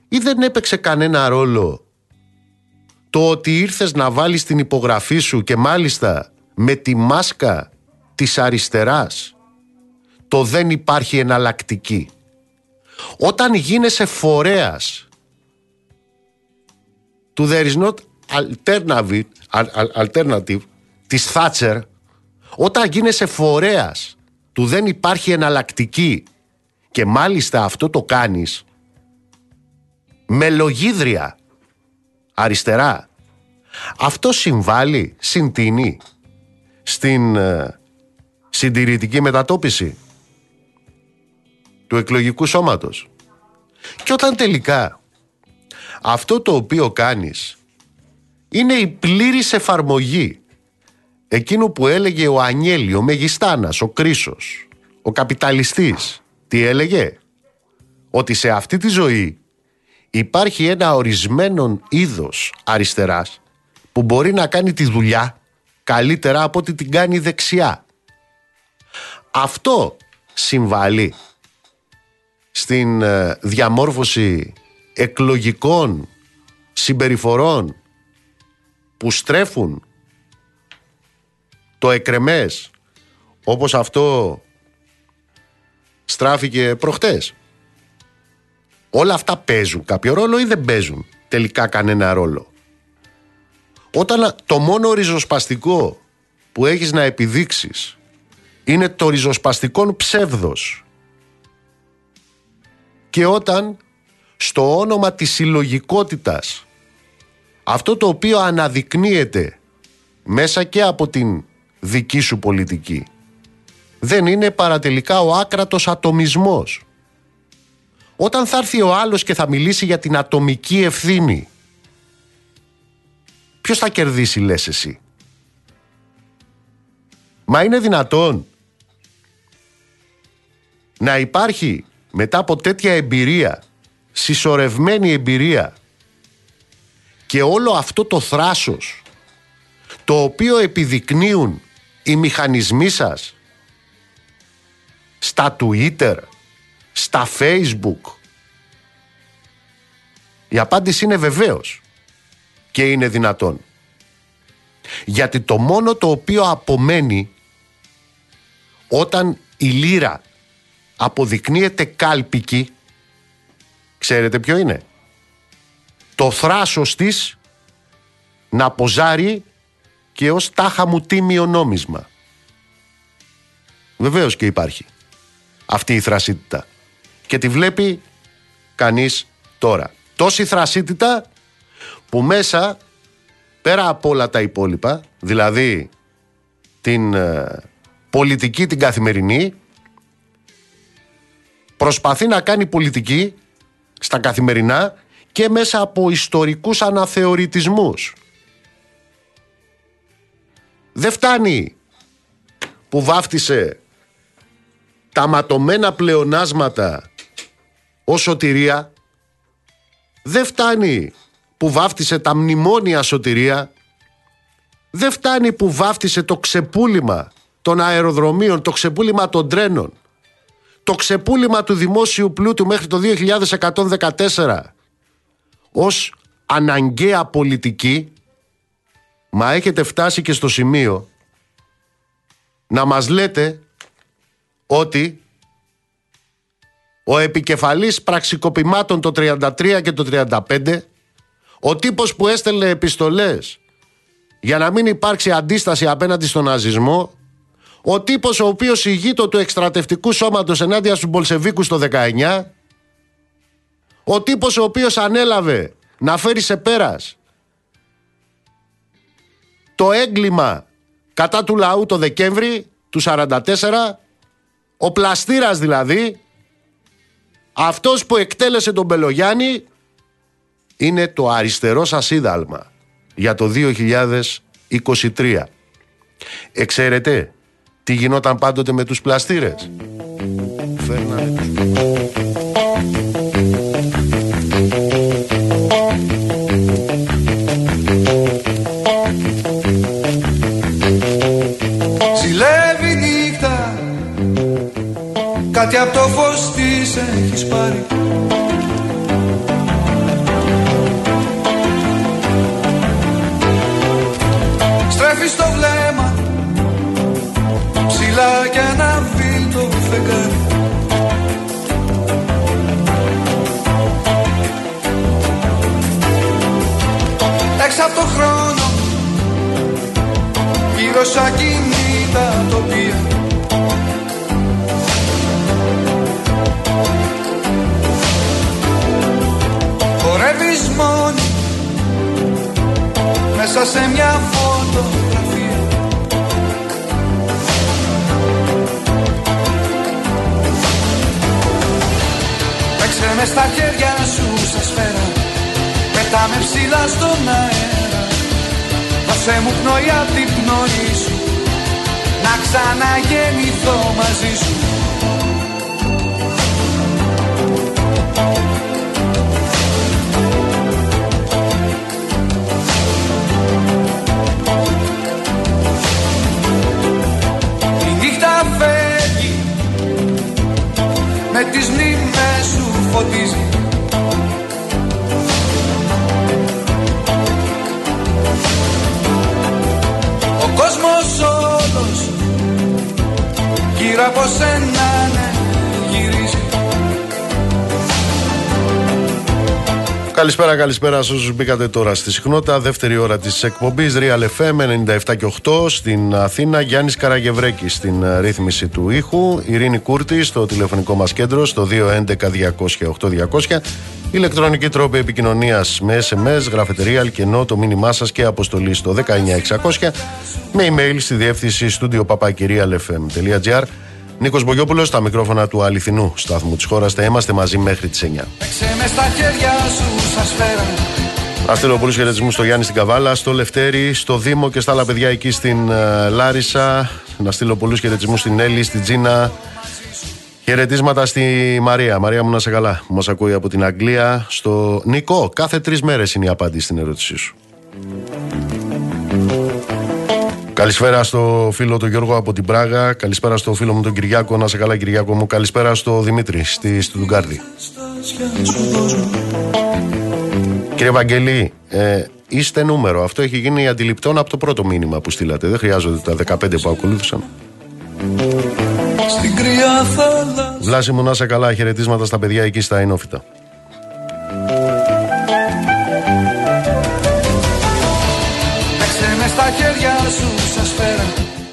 ή δεν έπαιξε κανένα ρόλο το ότι ήρθες να βάλεις την υπογραφή σου και μάλιστα με τη μάσκα της αριστεράς το δεν υπάρχει εναλλακτική. Όταν γίνεσαι φορέας του there is not alternative, alternative της Θάτσερ όταν γίνεσαι φορέας του δεν υπάρχει εναλλακτική και μάλιστα αυτό το κάνεις με λογίδρια αριστερά αυτό συμβάλλει, συντείνει στην ε, συντηρητική μετατόπιση του εκλογικού σώματος. Και όταν τελικά αυτό το οποίο κάνεις είναι η πλήρης εφαρμογή εκείνου που έλεγε ο Ανιέλη, ο Μεγιστάνας, ο Κρίσος, ο καπιταλιστής. Τι έλεγε; Ότι σε αυτή τη ζωή υπάρχει ένα ορισμένο είδος αριστεράς που μπορεί να κάνει τη δουλειά καλύτερα από ότι την κάνει δεξιά. Αυτό συμβάλλει στην ε, διαμόρφωση εκλογικών συμπεριφορών που στρέφουν το εκρεμές όπως αυτό στράφηκε προχτές. Όλα αυτά παίζουν κάποιο ρόλο ή δεν παίζουν τελικά κανένα ρόλο; Όταν το μόνο ριζοσπαστικό που έχεις να επιδείξεις είναι το ριζοσπαστικό ψεύδος και όταν στο όνομα της συλλογικότητας, αυτό το οποίο αναδεικνύεται μέσα και από την δική σου πολιτική δεν είναι παρατελικά ο άκρατος ατομισμός. Όταν θα έρθει ο άλλος και θα μιλήσει για την ατομική ευθύνη ποιος θα κερδίσει λες εσύ; Μα είναι δυνατόν να υπάρχει μετά από τέτοια εμπειρία, συσσωρευμένη εμπειρία και όλο αυτό το θράσος το οποίο επιδεικνύουν οι μηχανισμοί σας στα Twitter, στα Facebook. Η απάντηση είναι βεβαίως και είναι δυνατόν. Γιατί το μόνο το οποίο απομένει όταν η λύρα αποδεικνύεται κάλπικη, ξέρετε ποιο είναι; Το θράσος της να ποζάρει και ως τάχα μου τίμιο νόμισμα. Βεβαίως και υπάρχει αυτή η θρασίτητα. Και τη βλέπει κανείς τώρα. Τόση θρασίτητα που μέσα πέρα από όλα τα υπόλοιπα, δηλαδή την ε, πολιτική την καθημερινή, προσπαθεί να κάνει πολιτική στα καθημερινά και μέσα από ιστορικούς αναθεωρητισμούς. Δεν φτάνει που βάφτισε τα ματωμένα πλεονάσματα ως σωτηρία. Δεν φτάνει που βάφτισε τα μνημόνια σωτηρία. Δεν φτάνει που βάφτισε το ξεπούλημα των αεροδρομίων, το ξεπούλημα των τρένων το ξεπούλημα του δημόσιου πλούτου μέχρι το 2114 ως αναγκαία πολιτική μα έχετε φτάσει και στο σημείο να μας λέτε ότι ο επικεφαλής πραξικοπημάτων το 33 και το 35 ο τύπος που έστελνε επιστολές για να μην υπάρξει αντίσταση απέναντι στον ναζισμό ο τύπος ο οποίος ηγείτο του εκστρατευτικού σώματος ενάντια στους Μπολσεβίκους το 19 ο τύπος ο οποίος ανέλαβε να φέρει σε πέρας το έγκλημα κατά του λαού το Δεκέμβρη του 44 ο πλαστήρας δηλαδή αυτός που εκτέλεσε τον Μπελογιάννη είναι το αριστερό σας είδαλμα για το 2023. Εξαίρετε τι γινόταν πάντοτε με τους πλαστήρες; Φέρνανε Ζηλεύει Κάτι από το φως της έχεις πάρει. Στρέφεις το βλέμμα Ψηλά και αναβεί το φεγγάρι. Έξω από το χρόνο Γύρω σαν κινήτα τοπία Χορεύεις μόνη Μέσα σε μια φωτογραφία. Παίξε με στα χέρια σου σε σφαίρα. Πετάμε ψηλά στον αέρα. Δώσε μου πνοή απ' την πνοή σου. Να ξαναγεννηθώ μαζί σου τις μνήμες σου φωτίζει. Ο κόσμος όλος Γύρω από σένα Καλησπέρα, καλησπέρα σε όσους μπήκατε τώρα στη συχνότητα. Δεύτερη ώρα της εκπομπής Real FM 97 και 8 στην Αθήνα. Γιάννης Καραγευρέκης στην ε, ρύθμιση του ήχου. Ειρήνη Κούρτη στο τηλεφωνικό μας κέντρο στο 211-200-8200. Ηλεκτρονική τρόπη επικοινωνίας με SMS, γραφετερία, αλκενό, το μήνυμά σας και αποστολή στο 19600 με email στη διεύθυνση studio papakirialfm.gr Νίκος Μπογιόπουλος στα μικρόφωνα του αληθινού σταθμού της χώρας. Θα είμαστε μαζί μέχρι τις 9. Παίξε με στα χέρια σου σαν σφαίρα Να στείλω πολλού χαιρετισμούς στο Γιάννη στην Καβάλα, στο Λευτέρη, στο Δήμο και στα άλλα παιδιά εκεί στην ε, Λάρισα. Να στείλω πολλούς χαιρετισμούς στην Έλλη, στην Τζίνα. Χαιρετίσματα στη Μαρία. Μαρία μου να σε καλά. Μας ακούει από την Αγγλία. Στο Νικό, κάθε τρεις μέρες είναι η απάντηση στην ερώτησή σου. Καλησπέρα στο φίλο τον Γιώργο από την Πράγα. Καλησπέρα στο φίλο μου τον Κυριάκο. Να σε καλά, Κυριάκο μου. Καλησπέρα στο Δημήτρη στη Στουτγκάρδη. Κύριε Βαγγελή, ε, είστε νούμερο. Αυτό έχει γίνει αντιληπτόν από το πρώτο μήνυμα που στείλατε. Δεν χρειάζονται τα 15 που ακολούθησαν. Στην κρυά θάλασσα Βλάση μου να σε καλά. Χαιρετίσματα στα παιδιά εκεί στα Ινόφυτα.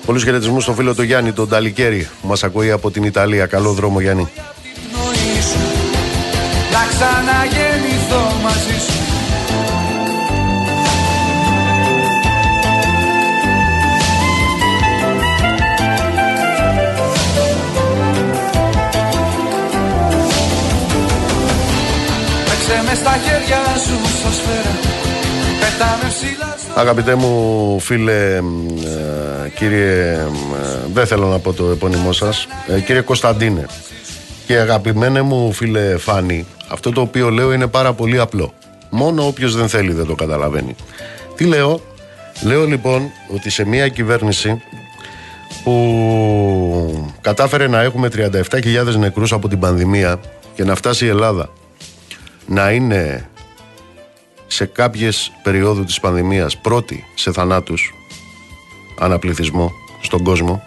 Πολλούς χαιρετισμούς στο φίλο του Γιάννη, τον Ταλικέρη, που μας ακούει από την Ιταλία. Καλό δρόμο, Γιάννη. πνοή σου Να ξαναγεννηθώ μαζί σου Παίξε μες στα χέρια σου σαν σφαίρα Πετάμε ψηλά στο Αγαπητέ μου φίλε, μ, ε, κύριε, μ, ε, δεν θέλω να πω το επώνυμό σας, ε, κύριε Κωνσταντίνε και αγαπημένε μου φίλε Φάνη, αυτό το οποίο λέω είναι πάρα πολύ απλό. Μόνο όποιος δεν θέλει δεν το καταλαβαίνει. Τι λέω, λέω λοιπόν ότι σε μια κυβέρνηση που κατάφερε να έχουμε 37.000 νεκρούς από την πανδημία και να φτάσει η Ελλάδα να είναι σε κάποιες περιόδου της πανδημίας πρώτη σε θανάτους αναπληθυσμό στον κόσμο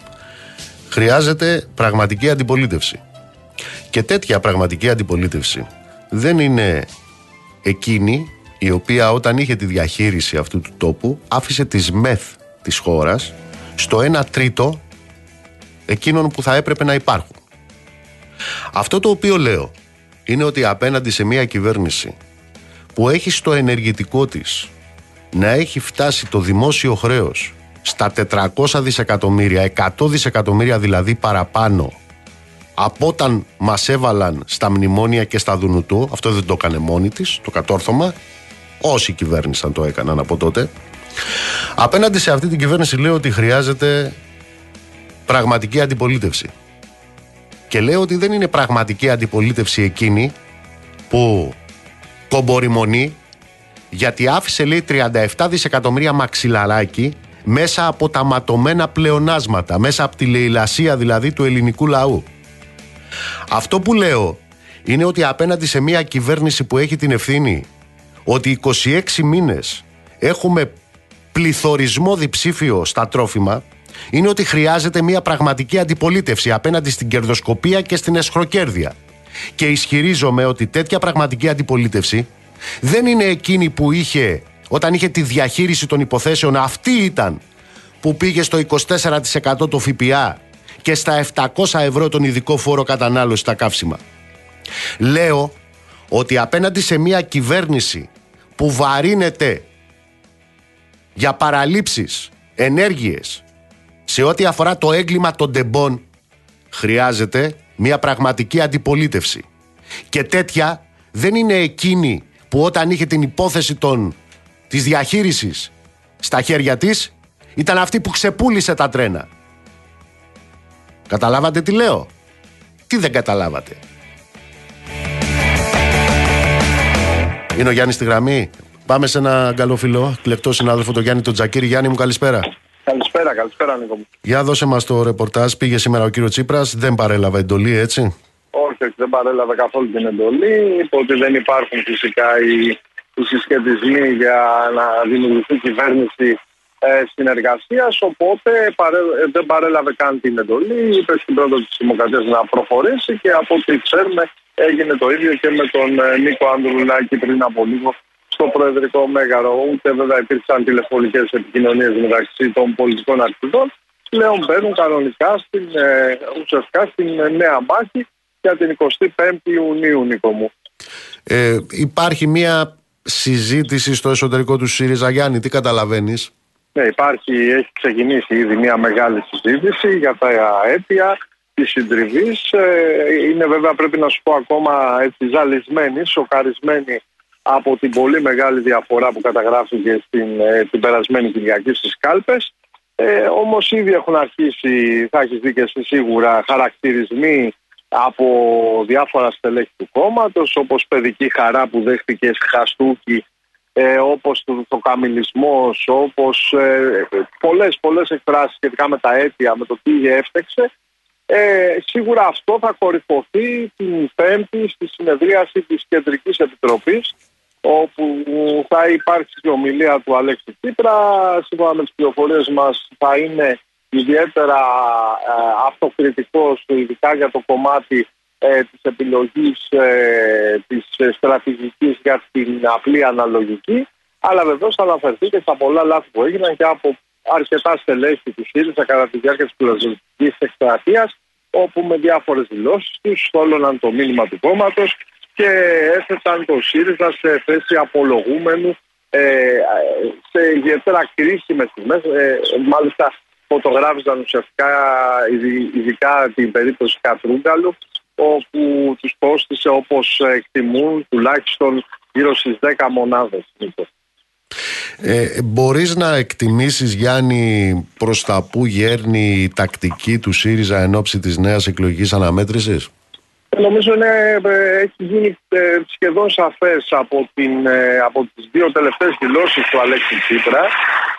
χρειάζεται πραγματική αντιπολίτευση και τέτοια πραγματική αντιπολίτευση δεν είναι εκείνη η οποία όταν είχε τη διαχείριση αυτού του τόπου άφησε τις ΜΕΘ της χώρας στο 1 τρίτο εκείνων που θα έπρεπε να υπάρχουν. Αυτό το οποίο λέω είναι ότι απέναντι σε μια κυβέρνηση που έχει στο ενεργητικό της να έχει φτάσει το δημόσιο χρέος στα 400 δισεκατομμύρια, 100 δισεκατομμύρια δηλαδή παραπάνω από όταν μας έβαλαν στα μνημόνια και στα Δουνουτού, αυτό δεν το έκανε μόνη της, το κατόρθωμα, όσοι κυβέρνησαν το έκαναν από τότε. Απέναντι σε αυτή την κυβέρνηση λέω ότι χρειάζεται πραγματική αντιπολίτευση. Και λέω ότι δεν είναι πραγματική αντιπολίτευση εκείνη που κομπορημονεί γιατί άφησε λέει 37 δισεκατομμύρια μαξιλαράκι μέσα από τα ματωμένα πλεονάσματα, μέσα από τη λαιλασία δηλαδή του ελληνικού λαού. Αυτό που λέω είναι ότι απέναντι σε μια κυβέρνηση που έχει την ευθύνη ότι 26 μήνες έχουμε πληθωρισμό διψήφιο στα τρόφιμα είναι ότι χρειάζεται μια πραγματική αντιπολίτευση απέναντι στην κερδοσκοπία και στην εσχροκέρδεια. Και ισχυρίζομαι ότι τέτοια πραγματική αντιπολίτευση δεν είναι εκείνη που είχε όταν είχε τη διαχείριση των υποθέσεων αυτή ήταν που πήγε στο 24% το ΦΠΑ και στα 700 ευρώ τον ειδικό φόρο κατανάλωσης στα καύσιμα. Λέω ότι απέναντι σε μια κυβέρνηση που βαρύνεται για παραλήψεις, ενέργειες σε ό,τι αφορά το έγκλημα των τεμπών χρειάζεται μια πραγματική αντιπολίτευση. Και τέτοια δεν είναι εκείνη που όταν είχε την υπόθεση των, της διαχείρισης στα χέρια της ήταν αυτή που ξεπούλησε τα τρένα. Καταλάβατε τι λέω; Τι δεν καταλάβατε; Είναι ο Γιάννης στη γραμμή. Πάμε σε ένα καλό φιλό, κλεκτό συνάδελφο, τον Γιάννη τον Τζακίρη. Γιάννη μου, καλησπέρα. Καλησπέρα, καλησπέρα Νίκο μου. Για δώσε μας το ρεπορτάζ. Πήγε σήμερα ο κύριος Τσίπρας, δεν παρέλαβε εντολή, έτσι. Όχι, όχι, δεν παρέλαβε καθόλου την εντολή. Είπε ότι δεν υπάρχουν φυσικά οι, οι συσχετισμοί για να δημιουργηθεί κυβέρνηση ε, συνεργασία. Οπότε παρέ, ε, δεν παρέλαβε καν την εντολή. Είπε στην πρόεδρο της Δημοκρατίας να προχωρήσει και από ό,τι ξέρουμε έγινε το ίδιο και με τον ε, Νίκο Ανδρουλάκη πριν από λίγο στο Προεδρικό Μέγαρο. Ούτε βέβαια υπήρξαν τηλεφωνικές επικοινωνίες μεταξύ των πολιτικών ακτιβών. Πλέον μπαίνουν κανονικά στην, ε, ουσιαστικά στην νέα μάχη για την 25η Ιουνίου, Νίκο μου. Ε, υπάρχει μια συζήτηση στο εσωτερικό του ΣΥΡΙΖΑ Γιάννη, τι καταλαβαίνεις; Ναι, υπάρχει, έχει ξεκινήσει ήδη μια μεγάλη συζήτηση για τα αίτια της συντριβής. Ε, είναι βέβαια, πρέπει να σου πω, ακόμα έτσι ζαλισμένη, σοκαρισμένη από την πολύ μεγάλη διαφορά που καταγράφηκε στην, ε, την περασμένη Κυριακή στις κάλπες. Ε, όμως ήδη έχουν αρχίσει, θα έχεις δει και εσύ σίγουρα, χαρακτηρισμοί από διάφορα στελέχη του κόμματος, όπως παιδική χαρά που δέχτηκε Χαστούκη ε, όπως το, το καμιλισμός, όπως ε, πολλές, πολλές εκφράσεις σχετικά με τα αίτια, με το τι έφτεξε. Ε, σίγουρα αυτό θα κορυφωθεί την Πέμπτη στη συνεδρίαση της Κεντρικής Επιτροπής όπου θα υπάρξει η ομιλία του Αλέξη Τσίπρα. Σύμφωνα με τις πληροφορίες μας θα είναι ιδιαίτερα ε, αυτοκριτικός ειδικά για το κομμάτι ε, της επιλογής ε, της στρατηγικής για την απλή αναλογική αλλά βεβαίως θα αναφερθεί και στα πολλά λάθη που έγιναν και από αρκετά στελέχη του ΣΥΡΙΖΑ κατά τη διάρκεια της φιλοσοφικής εκστρατείας όπου με διάφορες δηλώσεις τους στόλωναν το μήνυμα του κόμματος και έθεσαν το ΣΥΡΙΖΑ σε θέση απολογούμενου ε, σε ιδιαίτερα κρίσιμες στιγμές. Ε, μάλιστα φωτογράφησαν ουσιαστικά ειδικά την περίπτωση Κατρούγκαλου όπου τους κόστησε όπως εκτιμούν τουλάχιστον γύρω στις 10 μονάδες. Ε, μπορείς να εκτιμήσεις Γιάννη προς τα που γέρνει η τακτική του ΣΥΡΙΖΑ εν ώψη της νέας εκλογικής αναμέτρησης; Νομίζω είναι, ε, έχει γίνει ε, σχεδόν σαφές από, την, ε, από τις δύο τελευταίες δηλώσεις του Αλέξη Τσίπρα.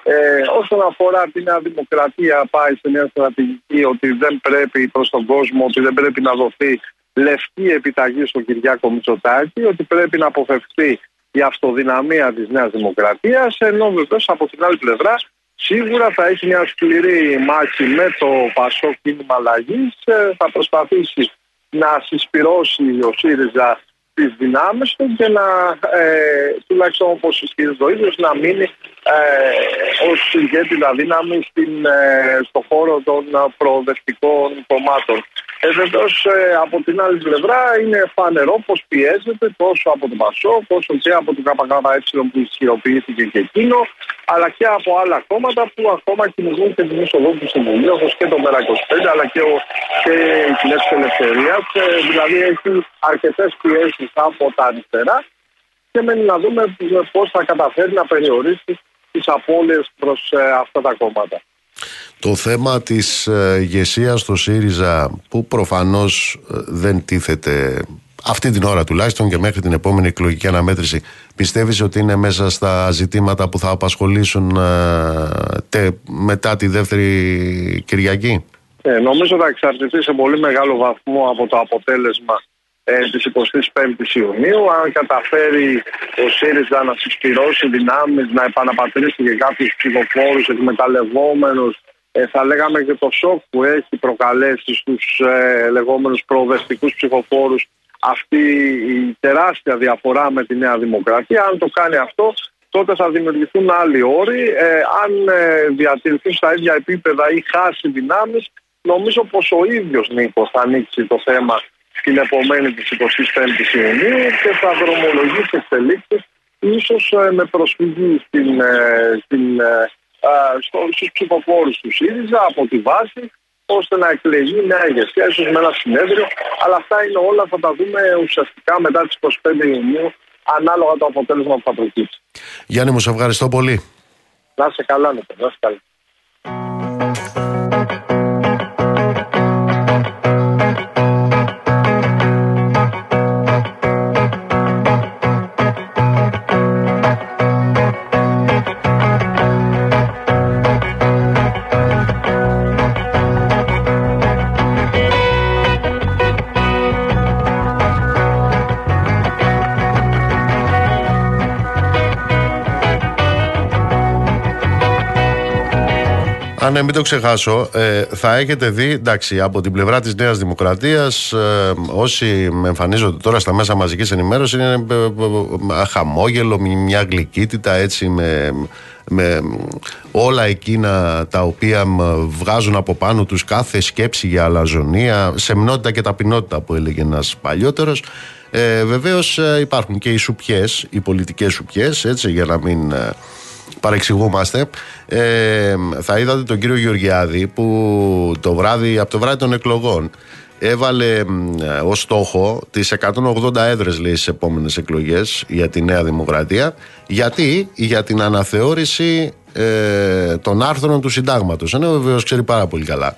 Ε, όσον αφορά την Νέα Δημοκρατία πάει σε μια στρατηγική ότι δεν πρέπει προς τον κόσμο, ότι δεν πρέπει να δοθεί λευκή επιταγή στον Κυριάκο Μητσοτάκη, ότι πρέπει να αποφευθεί η αυτοδυναμία της Νέας Δημοκρατίας, ενώ βεβαίως από την άλλη πλευρά σίγουρα θα έχει μια σκληρή μάχη με το Πασό Κίνημα Αλλαγής, θα προσπαθήσει να συσπυρώσει ο ΣΥΡΙΖΑ τις δυνάμεις του και να, ε, τουλάχιστον όπως ισχυρίζει ο ίδιος, να μείνει ε, ως ηγέτητα δύναμη στην, ε, στο χώρο των προοδευτικών κομμάτων. Ε, Βεβαίω ε, από την άλλη πλευρά είναι φανερό πω πιέζεται τόσο από τον Πασό, όσο και από τον ΚΚΕ που ισχυροποιήθηκε και εκείνο, αλλά και από άλλα κόμματα που ακόμα κυνηγούν και την είσοδο τους Συμβουλίου, όπως και το ΜΕΡΑ25 αλλά και, ο, και η Κινέζικη Ελευθερία. Ε, δηλαδή έχει αρκετές πιέσεις από τα αριστερά και μένει να δούμε πώς θα καταφέρει να περιορίσει τις απώλειες προς ε, αυτά τα κόμματα. Το θέμα της ε, ηγεσίας στο ΣΥΡΙΖΑ που προφανώς ε, δεν τίθεται αυτή την ώρα τουλάχιστον και μέχρι την επόμενη εκλογική αναμέτρηση πιστεύεις ότι είναι μέσα στα ζητήματα που θα απασχολήσουν τε, μετά τη δεύτερη Κυριακή; Ε, νομίζω θα εξαρτηθεί σε πολύ μεγάλο βαθμό από το αποτέλεσμα ε, της 25ης Ιουνίου. Αν καταφέρει ο ΣΥΡΙΖΑ να συσπηρώσει δυνάμεις, να επαναπατρίσει και κάποιους ψηφοφόρους εκμεταλλευόμενους ε, θα λέγαμε και το σοκ που έχει προκαλέσει στους ε, λεγόμενους προοδευτικούς ψηφοφόρους αυτή η τεράστια διαφορά με τη Νέα Δημοκρατία. Αν το κάνει αυτό, τότε θα δημιουργηθούν άλλοι όροι. Ε, αν ε, διατηρηθούν στα ίδια επίπεδα ή χάσει δυνάμεις, νομίζω πως ο ίδιος Νίκος θα ανοίξει το θέμα την επομένη της 25ης Ιουνίου και θα δρομολογήσει εξελίξεις ίσως ε, με προσφυγή στην, ε, στην, ε, στους ψηφοφόρους του ΣΥΡΙΖΑ από τη βάση ώστε να εκλεγεί νέα ηγεσία, ίσως με ένα συνέδριο. Αλλά αυτά είναι όλα, θα τα δούμε ουσιαστικά μετά τις 25 Ιουνίου, ανάλογα το αποτέλεσμα που θα προκύψει. Γιάννη, μου σε ευχαριστώ πολύ. Να είσαι καλά, Νίκο. Να είσαι καλά. Αν ναι, μην το ξεχάσω, ε, θα έχετε δει, εντάξει, από την πλευρά της Νέας Δημοκρατίας, ε, όσοι εμφανίζονται τώρα στα μέσα μαζικής ενημέρωσης, είναι ε, ε, χαμόγελο, μια γλυκύτητα, έτσι, με, με όλα εκείνα τα οποία βγάζουν από πάνω τους κάθε σκέψη για αλαζονία, σεμνότητα και ταπεινότητα που έλεγε ένας παλιότερος. Ε, βεβαίως υπάρχουν και οι σουπιές, οι πολιτικές σουπιές, έτσι, για να μην παρεξηγούμαστε. Ε, θα είδατε τον κύριο Γεωργιάδη που το βράδυ, από το βράδυ των εκλογών έβαλε ε, ως στόχο τις 180 έδρες λέει στις επόμενες εκλογές για τη Νέα Δημοκρατία γιατί; Για την αναθεώρηση ε, των άρθρων του συντάγματος ενώ βεβαίως ξέρει πάρα πολύ καλά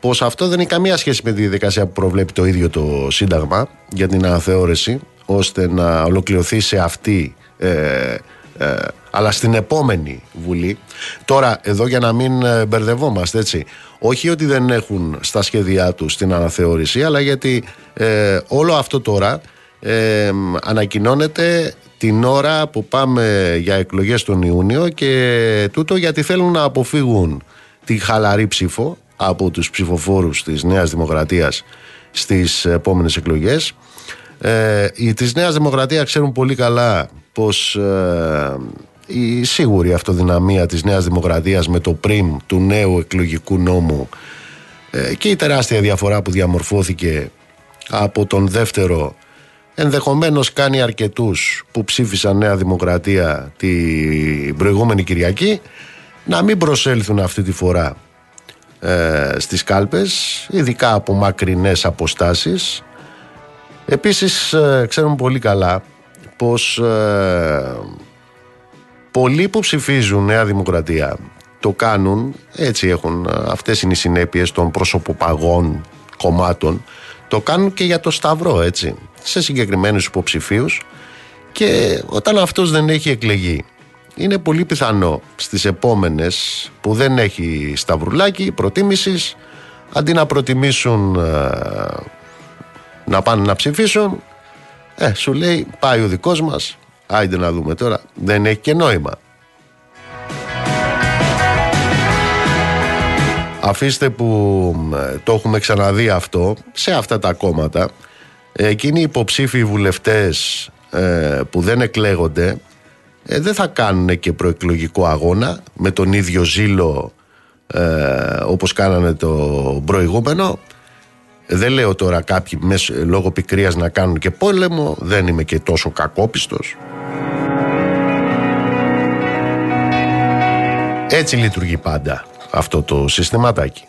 πως αυτό δεν έχει καμία σχέση με τη διαδικασία που προβλέπει το ίδιο το Σύνταγμα για την αναθεώρηση ώστε να ολοκληρωθεί σε αυτή ε, ε, αλλά στην επόμενη Βουλή. Τώρα, εδώ για να μην ε, μπερδευόμαστε, έτσι. Όχι ότι δεν έχουν στα σχέδιά τους την αναθεώρηση, αλλά γιατί ε, όλο αυτό τώρα ε, ανακοινώνεται την ώρα που πάμε για εκλογές τον Ιούνιο και τούτο γιατί θέλουν να αποφύγουν τη χαλαρή ψήφο από τους ψηφοφόρους της Νέας Δημοκρατίας στις επόμενες εκλογές. Ε, οι της Νέας Δημοκρατίας ξέρουν πολύ καλά πως ε, η σίγουρη αυτοδυναμία της Νέας Δημοκρατίας με το πριμ του νέου εκλογικού νόμου ε, και η τεράστια διαφορά που διαμορφώθηκε από τον δεύτερο ενδεχομένως κάνει αρκετούς που ψήφισαν Νέα Δημοκρατία την προηγούμενη Κυριακή να μην προσέλθουν αυτή τη φορά ε, στις κάλπες ειδικά από μακρινές αποστάσεις. Επίσης ε, ξέρουμε πολύ καλά πως ε, πολλοί που ψηφίζουν Νέα Δημοκρατία το κάνουν, έτσι έχουν, ε, αυτές είναι οι συνέπειες των προσωποπαγών κομμάτων, το κάνουν και για το Σταυρό, έτσι, σε συγκεκριμένους υποψηφίους και όταν αυτός δεν έχει εκλεγεί είναι πολύ πιθανό στις επόμενες που δεν έχει σταυρουλάκι προτίμησης αντί να προτιμήσουν ε, να πάνε να ψηφίσουν ε, σου λέει πάει ο δικός μας Άιντε να δούμε τώρα. Δεν έχει και νόημα. Αφήστε που το έχουμε ξαναδεί αυτό σε αυτά τα κόμματα. εκείνοι οι υποψήφοι βουλευτές ε, που δεν εκλέγονται ε, δεν θα κάνουν και προεκλογικό αγώνα με τον ίδιο ζήλο ε, όπως κάνανε το προηγούμενο δεν λέω τώρα κάποιοι μες, λόγω πικρίας να κάνουν και πόλεμο δεν είμαι και τόσο κακόπιστος έτσι λειτουργεί πάντα αυτό το συστηματάκι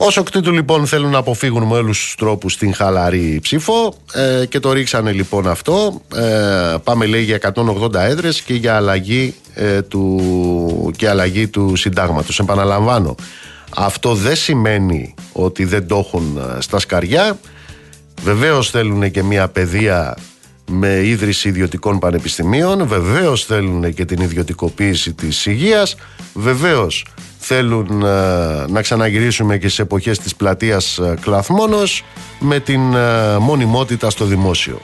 Όσο εκ τούτου λοιπόν θέλουν να αποφύγουν με όλους τους τρόπους την χαλαρή ψήφο ε, και το ρίξανε λοιπόν αυτό. Ε, πάμε λέει για 180 έδρες και για αλλαγή, ε, του, και αλλαγή του συντάγματος. Επαναλαμβάνω, αυτό δεν σημαίνει ότι δεν το έχουν ε, στα σκαριά. Βεβαίως θέλουν και μια παιδεία με ίδρυση ιδιωτικών πανεπιστημίων. Βεβαίως θέλουν και την ιδιωτικοποίηση της υγείας. Βεβαίως θέλουν ε, να ξαναγυρίσουμε και σε εποχές της πλατείας ε, Κλαθμόνος με την ε, μονιμότητα στο δημόσιο.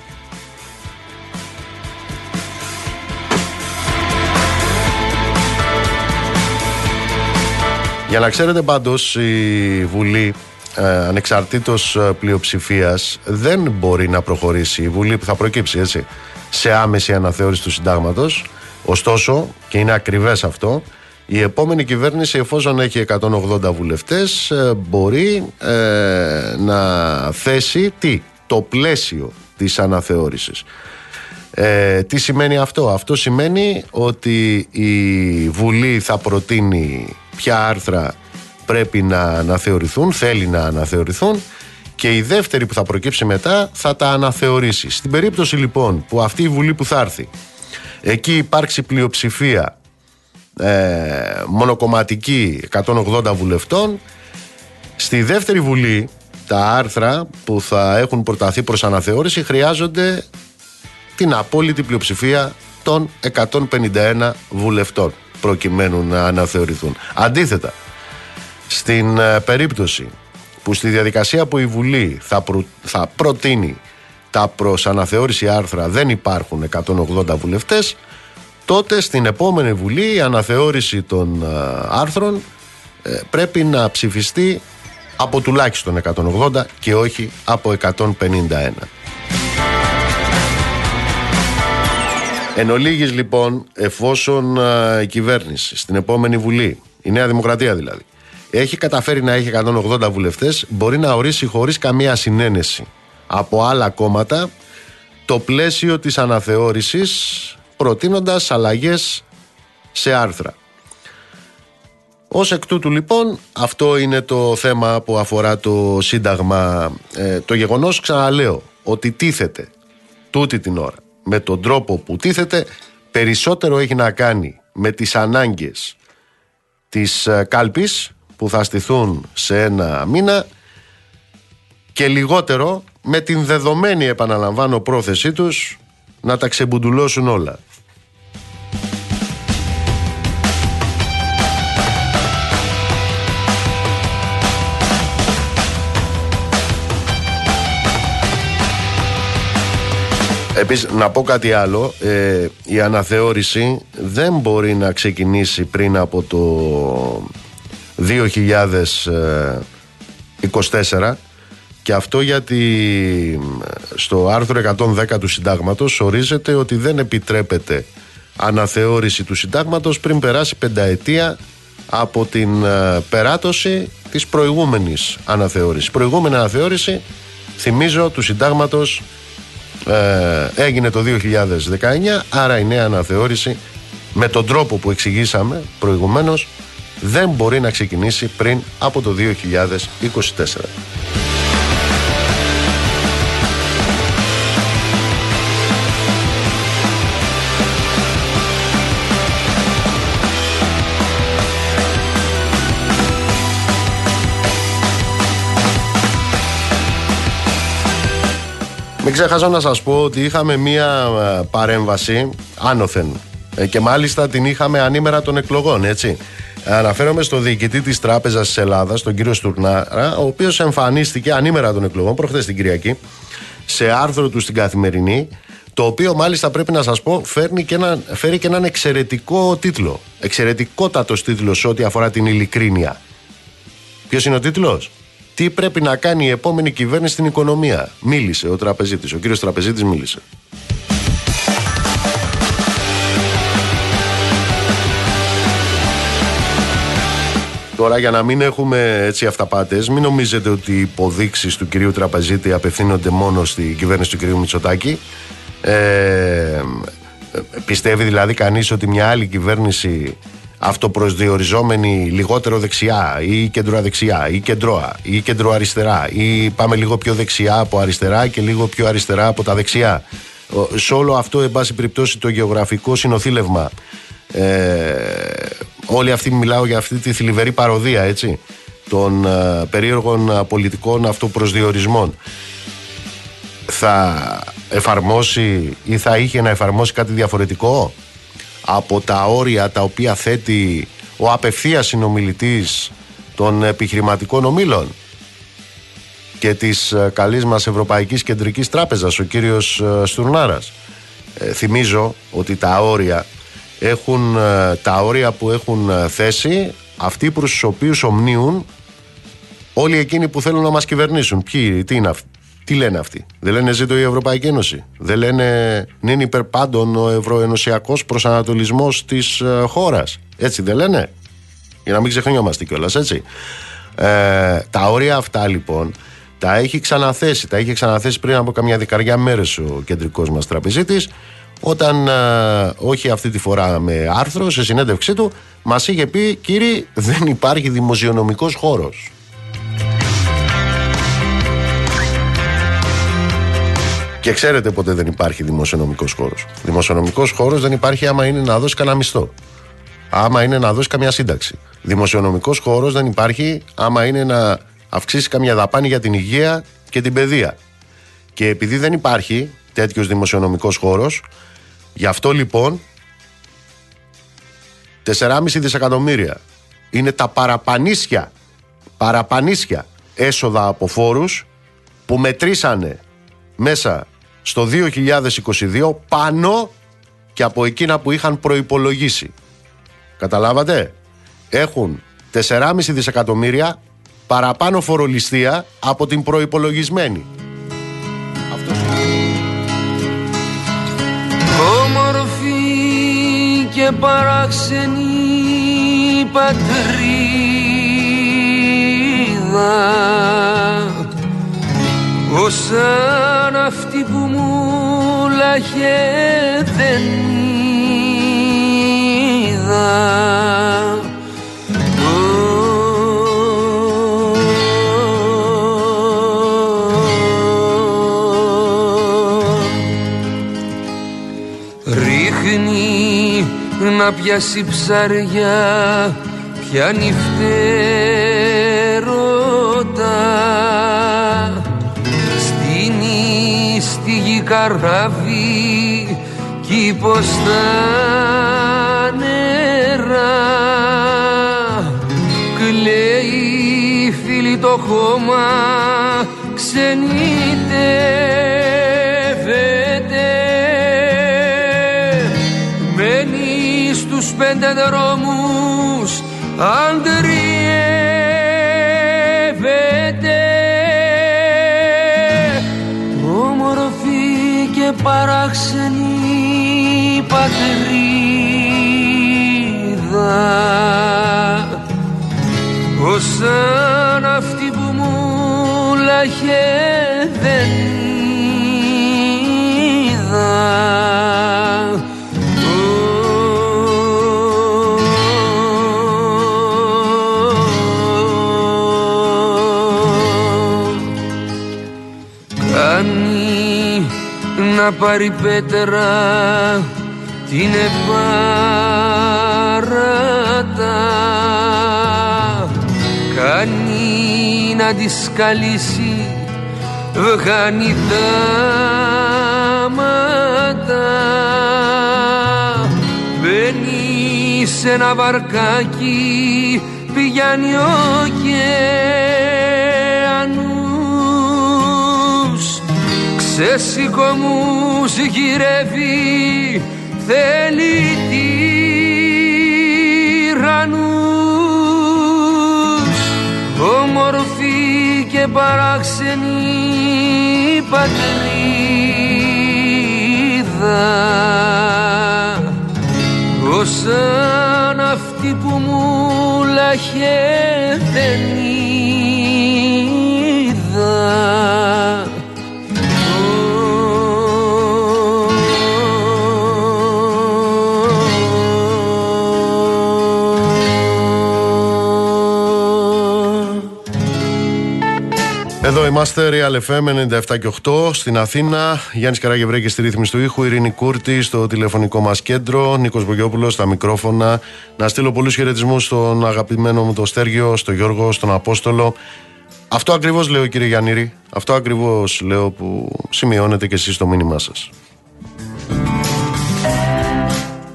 Για να ξέρετε πάντως η Βουλή ε, ανεξαρτήτως πλειοψηφίας δεν μπορεί να προχωρήσει η Βουλή που θα προκύψει έτσι σε άμεση αναθεώρηση του συντάγματος ωστόσο και είναι ακριβές αυτό η επόμενη κυβέρνηση εφόσον έχει 180 βουλευτές ε, μπορεί ε, να θέσει τι, το πλαίσιο της αναθεώρησης. Ε, τι σημαίνει αυτό; Αυτό σημαίνει ότι η Βουλή θα προτείνει ποια άρθρα πρέπει να αναθεωρηθούν, θέλει να αναθεωρηθούν και η δεύτερη που θα προκύψει μετά θα τα αναθεωρήσει. Στην περίπτωση λοιπόν που αυτή η Βουλή που θα έρθει εκεί υπάρξει πλειοψηφία ε, μονοκομματική 180 βουλευτών στη δεύτερη βουλή τα άρθρα που θα έχουν προταθεί προς αναθεώρηση χρειάζονται την απόλυτη πλειοψηφία των 151 βουλευτών προκειμένου να αναθεωρηθούν. Αντίθετα, στην ε, περίπτωση που στη διαδικασία που η Βουλή θα, θα προτείνει τα προς αναθεώρηση άρθρα δεν υπάρχουν 180 βουλευτές τότε στην επόμενη Βουλή η αναθεώρηση των ε, άρθρων ε, πρέπει να ψηφιστεί από τουλάχιστον 180 και όχι από 151. Εν ολίγης, λοιπόν, εφόσον ε, η κυβέρνηση στην επόμενη Βουλή, η Νέα Δημοκρατία δηλαδή, έχει καταφέρει να έχει 180 βουλευτές, μπορεί να ορίσει χωρίς καμία συνένεση από άλλα κόμματα το πλαίσιο της αναθεώρησης προτείνοντας αλλαγές σε άρθρα. Ως εκ τούτου λοιπόν αυτό είναι το θέμα που αφορά το Σύνταγμα. Ε, το γεγονός ξαναλέω ότι τίθεται τούτη την ώρα με τον τρόπο που τίθεται περισσότερο έχει να κάνει με τις ανάγκες της ε, κάλπης που θα στηθούν σε ένα μήνα και λιγότερο με την δεδομένη επαναλαμβάνω πρόθεσή τους να τα ξεμπουντουλώσουν όλα. Επίσης να πω κάτι άλλο ε, Η αναθεώρηση δεν μπορεί να ξεκινήσει πριν από το 2024 και αυτό γιατί στο άρθρο 110 του συντάγματος ορίζεται ότι δεν επιτρέπεται αναθεώρηση του συντάγματος πριν περάσει πενταετία από την ε, περάτωση της προηγούμενης αναθεώρησης. Προηγούμενη αναθεώρηση, θυμίζω, του συντάγματος ε, έγινε το 2019, άρα η νέα αναθεώρηση με τον τρόπο που εξηγήσαμε προηγουμένως δεν μπορεί να ξεκινήσει πριν από το 2024. Μην ξεχάσω να σας πω ότι είχαμε μία ε, παρέμβαση άνωθεν ε, και μάλιστα την είχαμε ανήμερα των εκλογών, έτσι. Αναφέρομαι στο διοικητή της Τράπεζας της Ελλάδας, τον κύριο Στουρνάρα, ο οποίος εμφανίστηκε ανήμερα των εκλογών, προχθές την Κυριακή, σε άρθρο του στην Καθημερινή, το οποίο μάλιστα πρέπει να σας πω φέρνει και ένα, φέρει και έναν εξαιρετικό τίτλο. Εξαιρετικότατος τίτλος ό,τι αφορά την ειλικρίνεια. Ποιος είναι ο τίτλος; Τι πρέπει να κάνει η επόμενη κυβέρνηση στην οικονομία. Μίλησε ο τραπεζίτης, ο κύριος τραπεζίτης μίλησε. Τώρα για να μην έχουμε έτσι αυταπάτες, μην νομίζετε ότι οι υποδείξεις του κυρίου Τραπεζίτη απευθύνονται μόνο στην κυβέρνηση του κυρίου Μητσοτάκη. Ε, πιστεύει δηλαδή κανείς ότι μια άλλη κυβέρνηση αυτοπροσδιοριζόμενη λιγότερο δεξιά ή κεντροαδεξιά ή κεντρώα ή κεντροαριστερά ή πάμε λίγο πιο δεξιά από αριστερά και λίγο πιο αριστερά από τα δεξιά. Σε όλο αυτό, εν πάση περιπτώσει, το γεωγραφικό συνοθήλευμα ε, όλοι αυτοί μιλάω για αυτή τη θλιβερή παροδία έτσι των ε, περίεργων ε, πολιτικών αυτοπροσδιορισμών θα εφαρμόσει ή θα είχε να εφαρμόσει κάτι διαφορετικό; Από τα όρια τα οποία θέτει ο απευθείας συνομιλητής των επιχειρηματικών ομίλων και της ε, καλής μας Ευρωπαϊκής Κεντρικής Τράπεζας, ο κύριος Στουρνάρας. θυμίζω ότι τα όρια έχουν ε, τα όρια που έχουν ε, θέσει αυτοί προς τους οποίους ομνίουν όλοι εκείνοι που θέλουν να μας κυβερνήσουν. Ποιοι, τι είναι αυτοί; Τι λένε αυτοί; Δεν λένε ζήτω η Ευρωπαϊκή Ένωση. Δεν λένε είναι υπερπάντων ο ευρωενωσιακός προσανατολισμός της ε, χώρας. Έτσι δεν λένε; Για να μην ξεχνιόμαστε κιόλας, έτσι. Ε, τα όρια αυτά λοιπόν τα έχει ξαναθέσει. Τα έχει ξαναθέσει πριν από καμιά δεκαριά μέρες ο κεντρικός μας τραπεζίτης όταν ε, όχι αυτή τη φορά με άρθρο σε συνέντευξή του μας είχε πει κύριε δεν υπάρχει δημοσιονομικός χώρος Και ξέρετε ποτέ δεν υπάρχει δημοσιονομικός χώρος. Δημοσιονομικός χώρος δεν υπάρχει άμα είναι να δώσει κανένα μισθό. Άμα είναι να δώσει καμιά σύνταξη. Δημοσιονομικός χώρος δεν υπάρχει άμα είναι να αυξήσει καμιά δαπάνη για την υγεία και την παιδεία. Και επειδή δεν υπάρχει τέτοιος δημοσιονομικός χώρος, Γι' αυτό λοιπόν 4,5 δισεκατομμύρια είναι τα παραπανίσια, παραπανίσια έσοδα από φόρους που μετρήσανε μέσα στο 2022 πάνω και από εκείνα που είχαν προϋπολογίσει. Καταλάβατε; Έχουν 4,5 δισεκατομμύρια παραπάνω φορολιστία από την προϋπολογισμένη. και παράξενη πατρίδα σαν αυτή που μου λάχε δεν είδα να πιάσει ψαριά πιάνει φτερότα στη γη καράβι κήπος στα νερά. Κλαίει φίλη το χώμα ξενείται πέντε δρόμους αντριεύεται ως σαν αυτή που μου λαχε δεν είδα να πάρει πέτρα την επάρατα κάνει να τη σκαλίσει βγάνει μάτα μπαίνει σε ένα βαρκάκι πηγαίνει ο σε σηκωμούς γυρεύει θέλει τυραννούς όμορφη παράξενη πατρίδα. Σαν αυτή που μου λαχε δεν είδα είμαστε, Real FM 97 και 8 στην Αθήνα. Γιάννης Καράγευρέκη στη ρύθμιση του ήχου, Ειρήνη Κούρτη στο τηλεφωνικό μας κέντρο, Νίκος Μπογιόπουλος στα μικρόφωνα. Να στείλω πολλούς χαιρετισμούς στον αγαπημένο μου τον Στέργιο, στον Γιώργο, στον Απόστολο. Αυτό ακριβώς λέω, κύριε Γιάννηρη. Αυτό ακριβώς λέω που σημειώνετε και εσείς στο μήνυμά σας.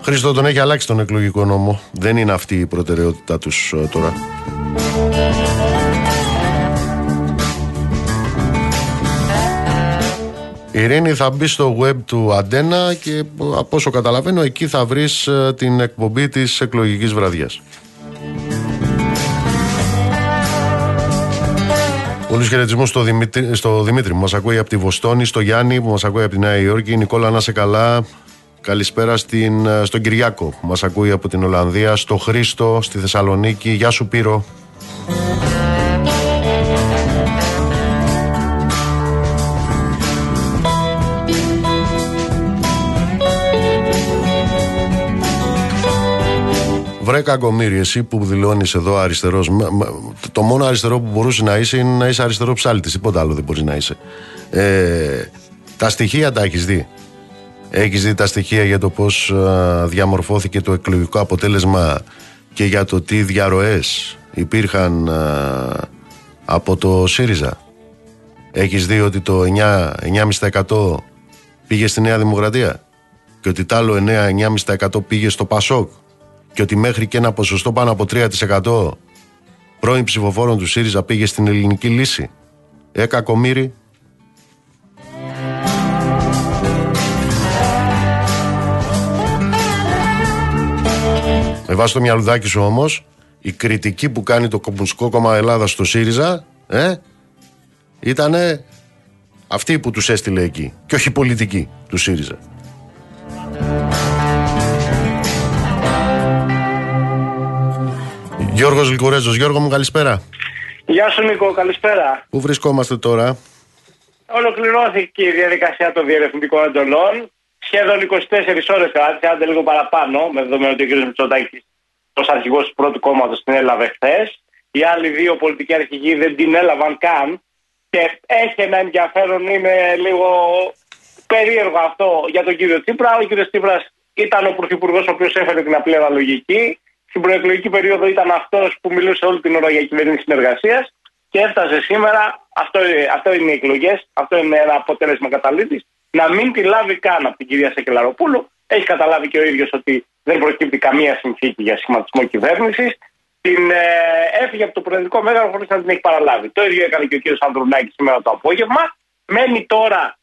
Χρήστο τον έχει αλλάξει τον εκλογικό νόμο. Δεν είναι αυτή η προτεραιότητά τους ε, τώρα. Η Ειρήνη θα μπεις στο web του Αντένα και από όσο καταλαβαίνω εκεί θα βρεις ε, την εκπομπή της εκλογικής βραδιάς. Πολλού χαιρετισμού στο Δημήτρη, στο Δημήτρη που μας ακούει από τη Βοστόνη, στο Γιάννη που μας ακούει από τη Νέα Υόρκη. Νικόλα, να είσαι καλά. Καλησπέρα στην, ε, στον Κυριάκο που μας ακούει από την Ολλανδία, στο Χρήστο, στη Θεσσαλονίκη. Γεια σου, Πύρο. Βρε κακομύρι, εσύ που δηλώνεις εδώ αριστερός. Το μόνο αριστερό που μπορούσε να είσαι είναι να είσαι αριστερό ψάλτης. Τίποτα άλλο δεν μπορείς να είσαι. Ε, τα στοιχεία τα έχεις δει. Έχεις δει τα στοιχεία για το πώς διαμορφώθηκε το εκλογικό αποτέλεσμα και για το τι διαρροές υπήρχαν από το ΣΥΡΙΖΑ. Έχεις δει ότι το 9,5% πήγε στη Νέα Δημοκρατία και ότι τ' άλλο 9,5% πήγε στο ΠΑΣΟΚ και ότι μέχρι και ένα ποσοστό πάνω από 3% πρώην ψηφοφόρων του ΣΥΡΙΖΑ πήγε στην ελληνική λύση. Ε, κακομύρι. Με βάση το μυαλουδάκι σου όμως, η κριτική που κάνει το Κομμουνιστικό Κόμμα Ελλάδας στο ΣΥΡΙΖΑ, ε, ήτανε αυτή που τους έστειλε εκεί και όχι πολιτική του ΣΥΡΙΖΑ. Γιώργος Λικουρέζο. Γιώργο μου, καλησπέρα. Γεια σου, Νίκο, καλησπέρα. Πού βρισκόμαστε τώρα, Ολοκληρώθηκε η διαδικασία των διερευνητικών εντολών. Σχεδόν 24 ώρες κράτησε, άντε λίγο παραπάνω, με δεδομένο ότι ο κ. Μητσοτάκης ω αρχηγός του πρώτου κόμματος την έλαβε χθες. Οι άλλοι δύο πολιτικοί αρχηγοί δεν την έλαβαν καν. Και έχει ένα ενδιαφέρον, είναι λίγο περίεργο αυτό για τον κύριο Τσίπρα. Ο κύριος Τσίπρας ήταν ο πρωθυπουργός ο οποίος έφερε την απλή αναλογική στην προεκλογική περίοδο ήταν αυτός που μιλούσε όλη την ώρα για κυβέρνηση συνεργασίας και έφτασε σήμερα, αυτό, αυτό είναι οι εκλογές, αυτό είναι ένα αποτέλεσμα καταλήτης, να μην τη λάβει καν από την κυρία Σεκελαροπούλου. Έχει καταλάβει και ο ίδιος ότι δεν προκύπτει καμία συνθήκη για σχηματισμό κυβέρνησης. Την ε, έφυγε από το προεδρικό μέγαρο χωρίς να την έχει παραλάβει. Το ίδιο έκανε και ο κ. Ανδρουνάκης σήμερα το απόγευμα. Μένει τώρα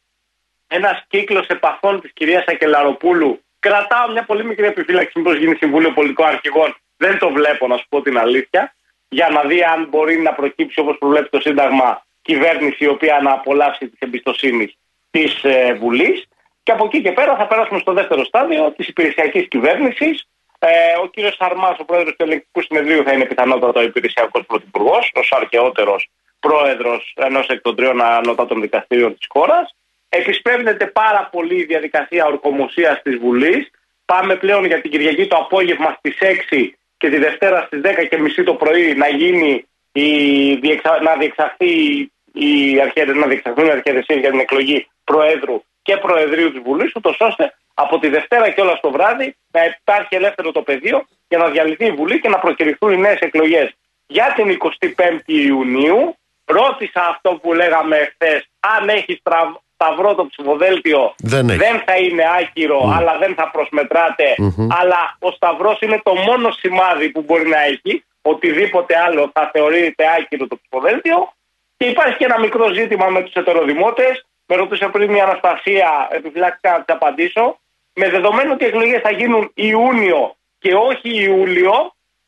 ένας κύκλος επαφών της κυρίας Σακελαροπούλου Κρατάω μια πολύ μικρή επιφύλαξη μήπως γίνει Συμβούλιο Πολιτικών Αρχηγών. Δεν το βλέπω, να σου πω την αλήθεια. Για να δει αν μπορεί να προκύψει όπως προβλέπει το Σύνταγμα κυβέρνηση η οποία να απολαύσει της εμπιστοσύνης της ε, Βουλής. Και από εκεί και πέρα θα περάσουμε στο δεύτερο στάδιο της υπηρεσιακής κυβέρνησης. Ε, ο κύριος Σαρμάς, ο πρόεδρος του Ελεγκτικού Συνεδρίου, θα είναι πιθανότατα ο υπηρεσιακός πρωθυπουργός, ω αρχαιότερο πρόεδρος ενός εκ των τριών ανώτατων δικαστήριων της χώρας επισπεύδεται πάρα πολύ η διαδικασία ορκομοσίας της Βουλής. Πάμε πλέον για την Κυριακή το απόγευμα στις 6 και τη Δευτέρα στις 10.30 το πρωί να γίνει η, να διεξαχθεί η αρχαία, να διεξαχθούν οι αρχαιρεσίε για την εκλογή Προέδρου και Προεδρείου της Βουλής, ούτως ώστε από τη Δευτέρα και όλα στο βράδυ να υπάρχει ελεύθερο το πεδίο για να διαλυθεί η Βουλή και να προκυρηθούν οι νέες εκλογές για την 25η Ιουνίου. Ρώτησα αυτό που λέγαμε εχθέ, αν έχει σταυρό το ψηφοδέλτιο δεν, δεν θα είναι άκυρο, αλλά δεν θα προσμετραται Αλλά ο σταυρός είναι το μόνο σημάδι που μπορεί να έχει. Οτιδήποτε άλλο θα θεωρείται άκυρο το ψηφοδέλτιο. Και υπάρχει και ένα μικρό ζήτημα με τους ετεροδημότες. Με ρωτούσε πριν μια Αναστασία, επιφυλακτικά να της απαντήσω. Με δεδομένο ότι οι εκλογές θα γίνουν Ιούνιο και όχι Ιούλιο,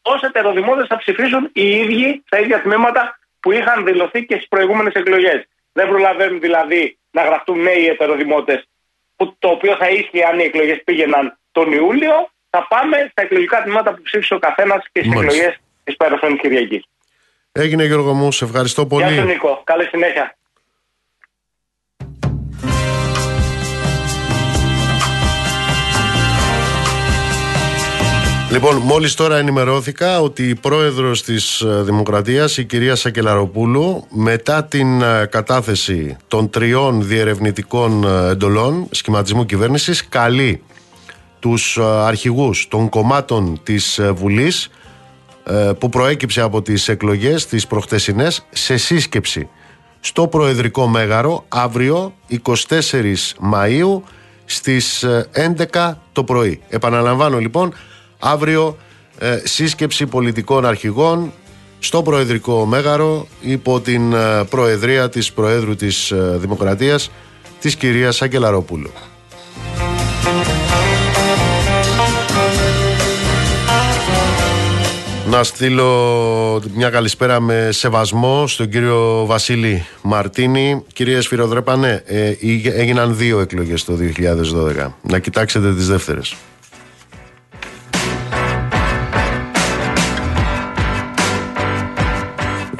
ω ετεροδημότες θα ψηφίσουν οι ίδιοι στα ίδια τμήματα που είχαν δηλωθεί και στις προηγούμενες εκλογές. Δεν προλαβαίνουν δηλαδή να γραφτούν νέοι ετεροδημότες, το οποίο θα ίσχυε αν οι εκλογές πήγαιναν τον Ιούλιο. Θα πάμε στα εκλογικά τμήματα που ψήφισε ο καθένας και στις Μάλιστα. εκλογές της περασμένη Κυριακής. Έγινε Γιώργο μου, σε ευχαριστώ πολύ. Γεια σου Νίκο. Καλή συνέχεια. Λοιπόν, μόλις τώρα ενημερώθηκα ότι η πρόεδρος της ε, Δημοκρατίας, η κυρία Σακελαροπούλου, μετά την ε, κατάθεση των τριών διερευνητικών ε, εντολών σχηματισμού κυβέρνησης, καλεί τους ε, αρχηγούς των κομμάτων της ε, Βουλής ε, που προέκυψε από τις εκλογές τις προχτεσινές σε σύσκεψη στο Προεδρικό Μέγαρο αύριο 24 Μαΐου στις ε, 11 το πρωί. Επαναλαμβάνω λοιπόν αύριο ε, σύσκεψη πολιτικών αρχηγών στο Προεδρικό Μέγαρο υπό την ε, προεδρία της Προέδρου της ε, Δημοκρατίας της κυρίας Αγγελαροπούλου. Να στείλω μια καλησπέρα με σεβασμό στον κύριο Βασίλη Μαρτίνη. Κύριε Σφυροδρέπανε, ε, ήγε- έγιναν δύο εκλογές το 2012. Να κοιτάξετε τις δεύτερες.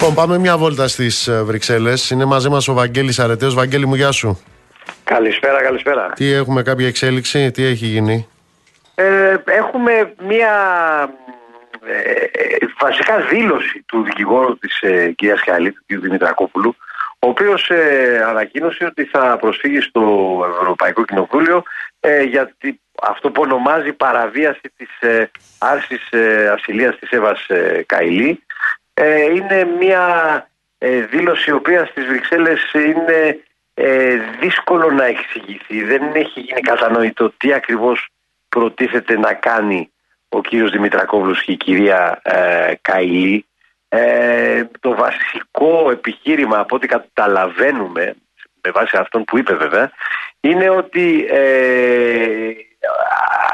Λοιπόν, πάμε μια βόλτα στις ε, Βρυξέλλες. Είναι μαζί μας ο Βαγγέλης Αρετέος. Βαγγέλη μου, γεια σου. Καλησπέρα, καλησπέρα. Τι έχουμε, κάποια εξέλιξη, τι έχει γίνει; Ε, έχουμε μία ε, ε, βασικά δήλωση του δικηγόρου της ε, κυρίας Χαλή, του κ. Δημητρακόπουλου, ο οποίος ε, ανακοίνωσε ότι θα προσφύγει στο Ευρωπαϊκό Κοινοβούλιο ε, για τη- αυτό που ονομάζει παραβίαση της ε, άρσης ε, ασυλίας της Εύας ε, Καηλή. Ε, είναι μια ε, δήλωση η οποία στις Βρυξέλλες είναι ε, δύσκολο να εξηγηθεί. Δεν έχει γίνει κατανοητό τι ακριβώς προτίθεται να κάνει ο κύριος Δημητρακόβλους και η κυρία ε, Καηλή. Ε, το βασικό επιχείρημα από ό,τι καταλαβαίνουμε με βάση αυτόν που είπε βέβαια είναι ότι ε,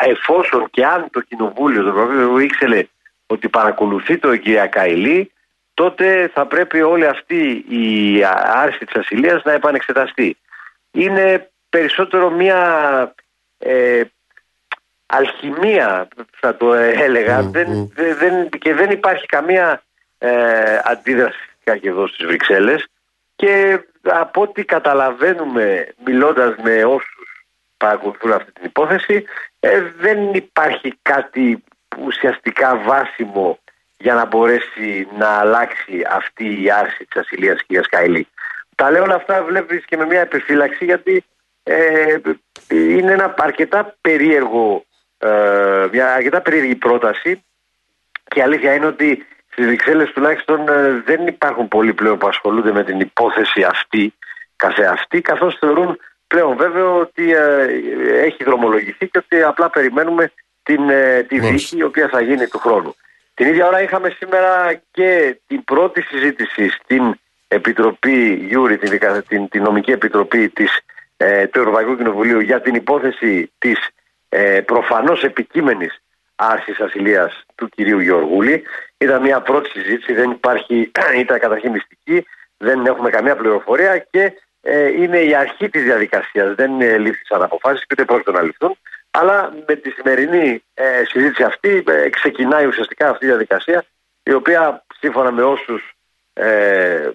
εφόσον και αν το κοινοβούλιο το Ευρωπαϊκό ήξερε ότι παρακολουθεί το η κυρία Καηλή τότε θα πρέπει όλη αυτή η άρση της ασυλίας να επανεξεταστεί. Είναι περισσότερο μια ε, αλχημία θα το έλεγα Μμμ, δεν, μμ. δε- δεν, και δεν υπάρχει καμία ε, αντίδραση φυσικά και εδώ στις Βρυξέλλες και από ό,τι καταλαβαίνουμε μιλώντας με όσους παρακολουθούν αυτή την υπόθεση ε, δεν υπάρχει κάτι ουσιαστικά βάσιμο για να μπορέσει να αλλάξει αυτή η άρση της ασυλίας κυρίας Καηλή. Τα λέω όλα αυτά βλέπεις και με μια επιφύλαξη γιατί ε, είναι ένα αρκετά περίεργο ε, μια αρκετά περίεργη πρόταση και η αλήθεια είναι ότι στις Βρυξέλλες τουλάχιστον ε, δεν υπάρχουν πολλοί πλέον που ασχολούνται με την υπόθεση αυτή καθεαυτή καθώς θεωρούν πλέον βέβαιο ότι ε, έχει δρομολογηθεί και ότι απλά περιμένουμε την, ε, τη Μάλιστα. δίκη η οποία θα γίνει του χρόνου. Την ίδια ώρα είχαμε σήμερα και την πρώτη συζήτηση στην Επιτροπή JURI, την, δικα- την, την νομική επιτροπή της, ε, του Ευρωπαϊκού Κοινοβουλίου για την υπόθεση της ε, προφανώς επικείμενης άρσης ασυλίας του κυρίου Γεωργούλη. Ήταν μια πρώτη συζήτηση, δεν υπάρχει, ήταν καταρχήν μυστική, δεν έχουμε καμία πληροφορία και ε, είναι η αρχή της διαδικασίας. Δεν ε, λήφθησαν αποφάσεις και ούτε πρόκειται να ληφθούν. Αλλά με τη σημερινή ε, συζήτηση αυτή ε, ξεκινάει ουσιαστικά αυτή η διαδικασία η οποία σύμφωνα με όσους ε,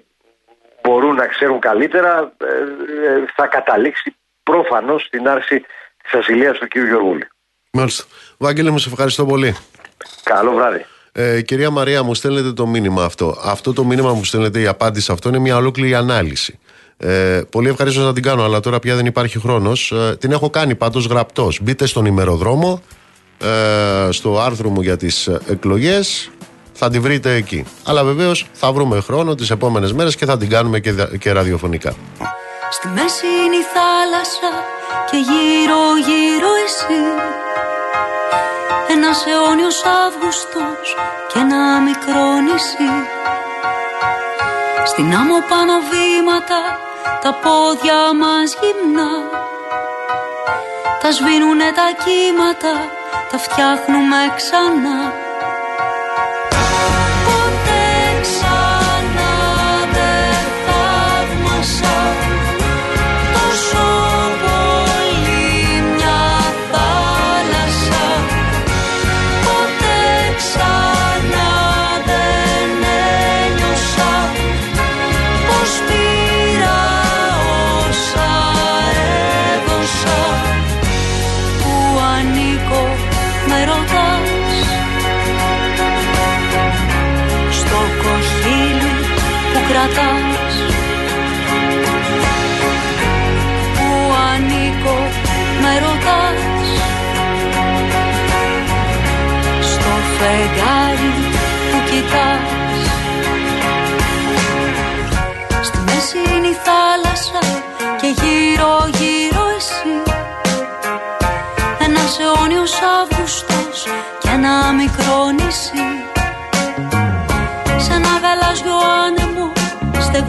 μπορούν να ξέρουν καλύτερα ε, ε, θα καταλήξει προφανώς στην άρση της ασυλίας του κ. Γεωργούλη. Μάλιστα. Βαγγέλη μου, σε ευχαριστώ πολύ. Καλό βράδυ. Ε, κυρία Μαρία, μου στέλνετε το μήνυμα αυτό. Αυτό το μήνυμα που μου στέλνετε, η απάντηση σε αυτό είναι μια ολόκληρη ανάλυση. Ε, πολύ ευχαρίστως να την κάνω, αλλά τώρα πια δεν υπάρχει χρόνος. Ε, την έχω κάνει πάντως γραπτός. Μπείτε στον ημεροδρόμο, ε, στο άρθρο μου για τις εκλογές. Θα τη βρείτε εκεί. Αλλά βεβαίως θα βρούμε χρόνο τις επόμενες μέρες και θα την κάνουμε και, δα- και ραδιοφωνικά. Στη μέση είναι η θάλασσα και γύρω γύρω εσύ Ένας αιώνιος Αύγουστος και ένα μικρό νησί Στην άμμο πάνω βήματα τα πόδια μας γυμνά. Τα σβήνουνε τα κύματα, τα φτιάχνουμε ξανά. Ποτέ ξανά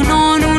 No.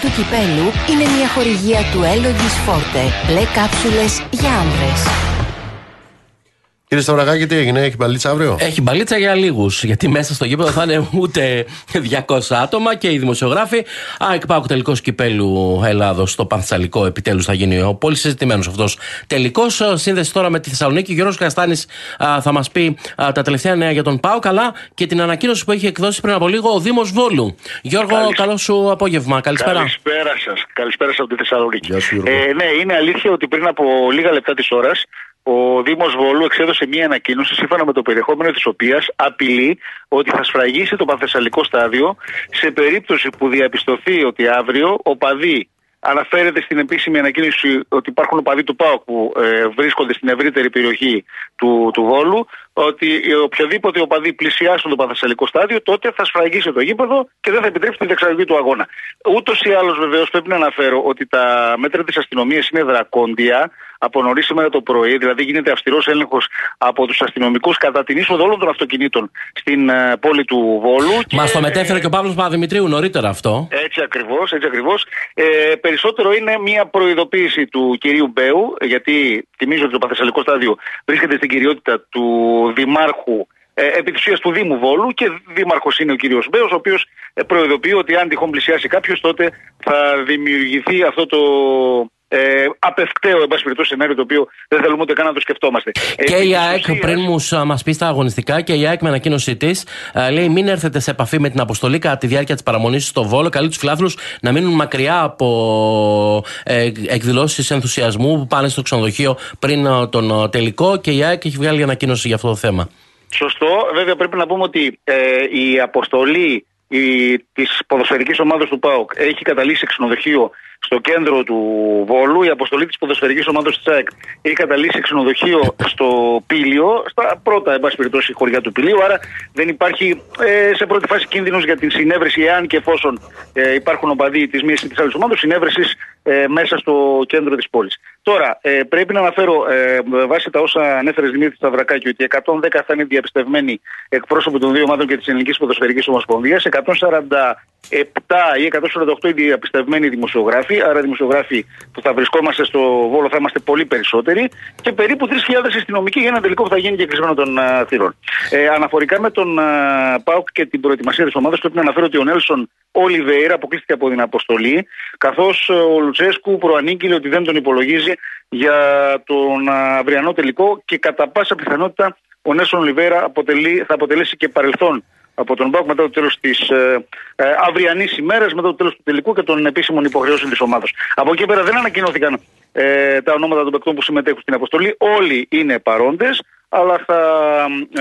Του τελικού του κυπέλου είναι μια χορηγία του Elogis Forte. Μπλε κάψουλες για άνδρες. Κύριε Σταυρακάκη, τι έγινε, έχει μπαλίτσα αύριο; Έχει μπαλίτσα για λίγους. Γιατί μέσα στο γήπεδο θα είναι ούτε 200 άτομα και οι δημοσιογράφοι. Α, εκπάκου τελικός κυπέλου Ελλάδος στο Πανθσαλικό. Επιτέλους θα γίνει ο πολύ συζητημένος αυτός τελικός. Σύνδεση τώρα με τη Θεσσαλονίκη. Ο Γιώργος Καστάνης θα μας πει α, τα τελευταία νέα για τον Πάο. Καλά και την ανακοίνωση που έχει εκδώσει πριν από λίγο ο Δήμος Βόλου. Γιώργο, Καλησ- καλό σου απόγευμα. Καλησπέρα. Καλησπέρα σας. Καλησπέρα σα από τη Θεσσαλονίκη. Γεια σου, Γιώργο. Ε, ναι, είναι αλήθεια ότι πριν από λίγα λεπτά της ώρας ο Δήμος Βόλου εξέδωσε μία ανακοίνωση σύμφωνα με το περιεχόμενο της οποίας απειλεί ότι θα σφραγίσει το Πανθεσσαλικό στάδιο σε περίπτωση που διαπιστωθεί ότι αύριο οπαδοί Αναφέρεται στην επίσημη ανακοίνωση ότι υπάρχουν οπαδοί του ΠΑΟΚ που ε, βρίσκονται στην ευρύτερη περιοχή του, του Βόλου, ότι οποιοδήποτε οπαδοί πλησιάσουν το Πανθεσσαλικό στάδιο, τότε θα σφραγίσει το γήπεδο και δεν θα επιτρέψει την διεξαγωγή του αγώνα. Ούτως ή άλλως, βεβαίως, πρέπει να αναφέρω ότι τα μέτρα της αστυνομίας είναι δρακόντια από νωρίς σήμερα το πρωί, δηλαδή γίνεται αυστηρός έλεγχος από τους αστυνομικούς κατά την είσοδο όλων των αυτοκινήτων στην ε, πόλη του Βόλου. Μας το μετέφερε και ο Παύλος Παπαδημητρίου νωρίτερα αυτό. Έτσι ακριβώς, έτσι ακριβώς. Ε, περισσότερο είναι μια προειδοποίηση του κυρίου Μπέου, γιατί θυμίζω ότι το Παθεσσαλικό Στάδιο βρίσκεται στην κυριότητα του Δημάρχου ε, επί της ουσίας του Δήμου Βόλου και δήμαρχος είναι ο κύριος Μπέος, ο οποίος ε, προειδοποιεί ότι αν τυχόν πλησιάσει κάποιος τότε θα δημιουργηθεί αυτό το ε, απευκταίο, εν πάση περιπτώσει, σενάριο το οποίο δεν θέλουμε ούτε καν να το σκεφτόμαστε. Ε, Και επί η της ΑΕΚ, ουσίας- πριν μου μας πεις στα αγωνιστικά, και η ΑΕΚ με ανακοίνωσή της λέει: Μην έρθετε σε επαφή με την αποστολή κατά τη διάρκεια της παραμονής στο Βόλο. Καλεί τους φιλάθλου να μείνουν μακριά από ε, εκδηλώσεις ενθουσιασμού που πάνε στο ξενοδοχείο πριν ε, τον ε, τελικό. Και η ΑΕΚ έχει βγάλει ανακοίνωση για αυτό το θέμα. Σωστό. Βέβαια πρέπει να πούμε ότι ε, η αποστολή της ποδοσφαιρικής ομάδας του ΠΑΟΚ έχει καταλήξει σε ξενοδοχείο στο κέντρο του Βόλου. Η αποστολή της ποδοσφαιρικής ομάδα του ΤΣΑΕΚ έχει καταλήξει σε ξενοδοχείο στο Πήλιο, στα πρώτα, εν πάση περιπτώσει, χωριά του Πηλίου. Άρα δεν υπάρχει ε, σε πρώτη φάση κίνδυνος για την συνέβρεση, εάν και εφόσον ε, υπάρχουν οπαδοί της μίας ή της άλλης ομάδα, συνέβρεσης ε, μέσα στο κέντρο της πόλης. Τώρα, ε, πρέπει να αναφέρω, ε, βάσει τα όσα ανέφερε Δημήτρης Σταυρακάκη, ότι 110 θα είναι διαπιστευμένοι εκπρόσωποι των δύο ομάδων και της Ελληνικής Ποδοσφαιρικής Ομοσπονδίας, 147 ή 148 είναι διαπιστευμένοι δημοσιογράφοι, άρα δημοσιογράφοι που θα βρισκόμαστε στο Βόλο θα είμαστε πολύ περισσότεροι και περίπου 3.000 αστυνομικοί για ένα τελικό που θα γίνει και κλεισμένο των uh, θυρών. Ε, αναφορικά με τον uh, ΠΑΟΚ και την προετοιμασία της ομάδας, πρέπει να αναφέρω ότι ο Νέλσον Ολιβέηρα αποκλείστηκε από την αποστολή, καθώς ο Λουτσέσκου προανήγγειλε ότι δεν τον υπολογίζει για τον αυριανό τελικό και κατά πάσα πιθανότητα ο Νέσον Ολιβέρα θα αποτελέσει και παρελθόν από τον Μπάουκ μετά το τέλος της ε, ε, αυριανής ημέρας, μετά το τέλος του τελικού και των επίσημων υποχρεώσεων της ομάδας. Από εκεί πέρα δεν ανακοινώθηκαν ε, τα ονόματα των παικτών που συμμετέχουν στην αποστολή. Όλοι είναι παρόντες, αλλά θα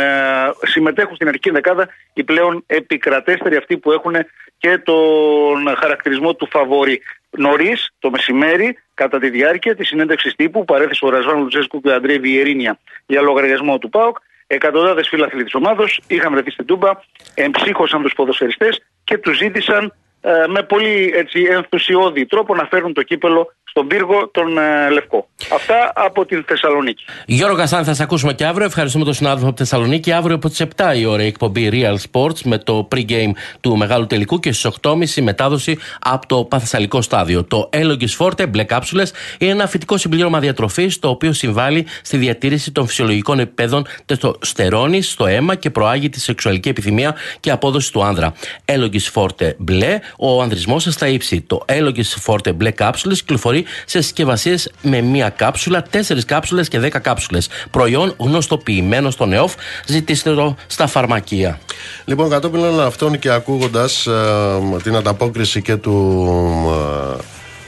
ε, συμμετέχουν στην αρχική δεκάδα οι πλέον επικρατέστεροι αυτοί που έχουν και τον χαρακτηρισμό του φαβόρη. Νωρίς το μεσημέρι, κατά τη διάρκεια της συνέντευξης τύπου, παρέθεσε ο Ρασβάν Λουτσέσκου και ο Αντρέ Βιερίνια για λογαριασμό του ΠΑΟΚ. Εκατοντάδες φίλαθλοι της ομάδα είχαν βρεθεί στην Τούμπα, εμψύχωσαν τους ποδοσφαιριστές και τους ζήτησαν ε, με πολύ έτσι, ενθουσιώδη τρόπο να φέρουν το κύπελο στον πύργο τον ε, Λευκό. Αυτά από την Θεσσαλονίκη. Γιώργο Κασάν, θα σα ακούσουμε και αύριο. Ευχαριστούμε τον συνάδελφο από τη Θεσσαλονίκη. Αύριο από τις 7 η ώρα η εκπομπή Real Sports με το pre-game του μεγάλου τελικού και στις 8.30 μετάδοση από το Παθεσσαλικό στάδιο. Το Elogis Forte μπλε κάψουλες είναι ένα φυτικό συμπλήρωμα διατροφής το οποίο συμβάλλει στη διατήρηση των φυσιολογικών επίπεδων τεστοστερόνης στο αίμα και προάγει τη σεξουαλική επιθυμία και απόδοση του άνδρα. Elogis Forte μπλε, ο ανδρισμός σας στα ύψη. Το Elogis Forte μπλε κάψουλες κυκλοφορεί σε συσκευασίες με μία κάψουλα, τέσσερις κάψουλες και δέκα κάψουλες. Προϊόν γνωστοποιημένο στο ΝΕΟΦ. Ζητήστε το στα φαρμακεία. Λοιπόν, κατόπιν όλων αυτών και ακούγοντας ε, την ανταπόκριση και του.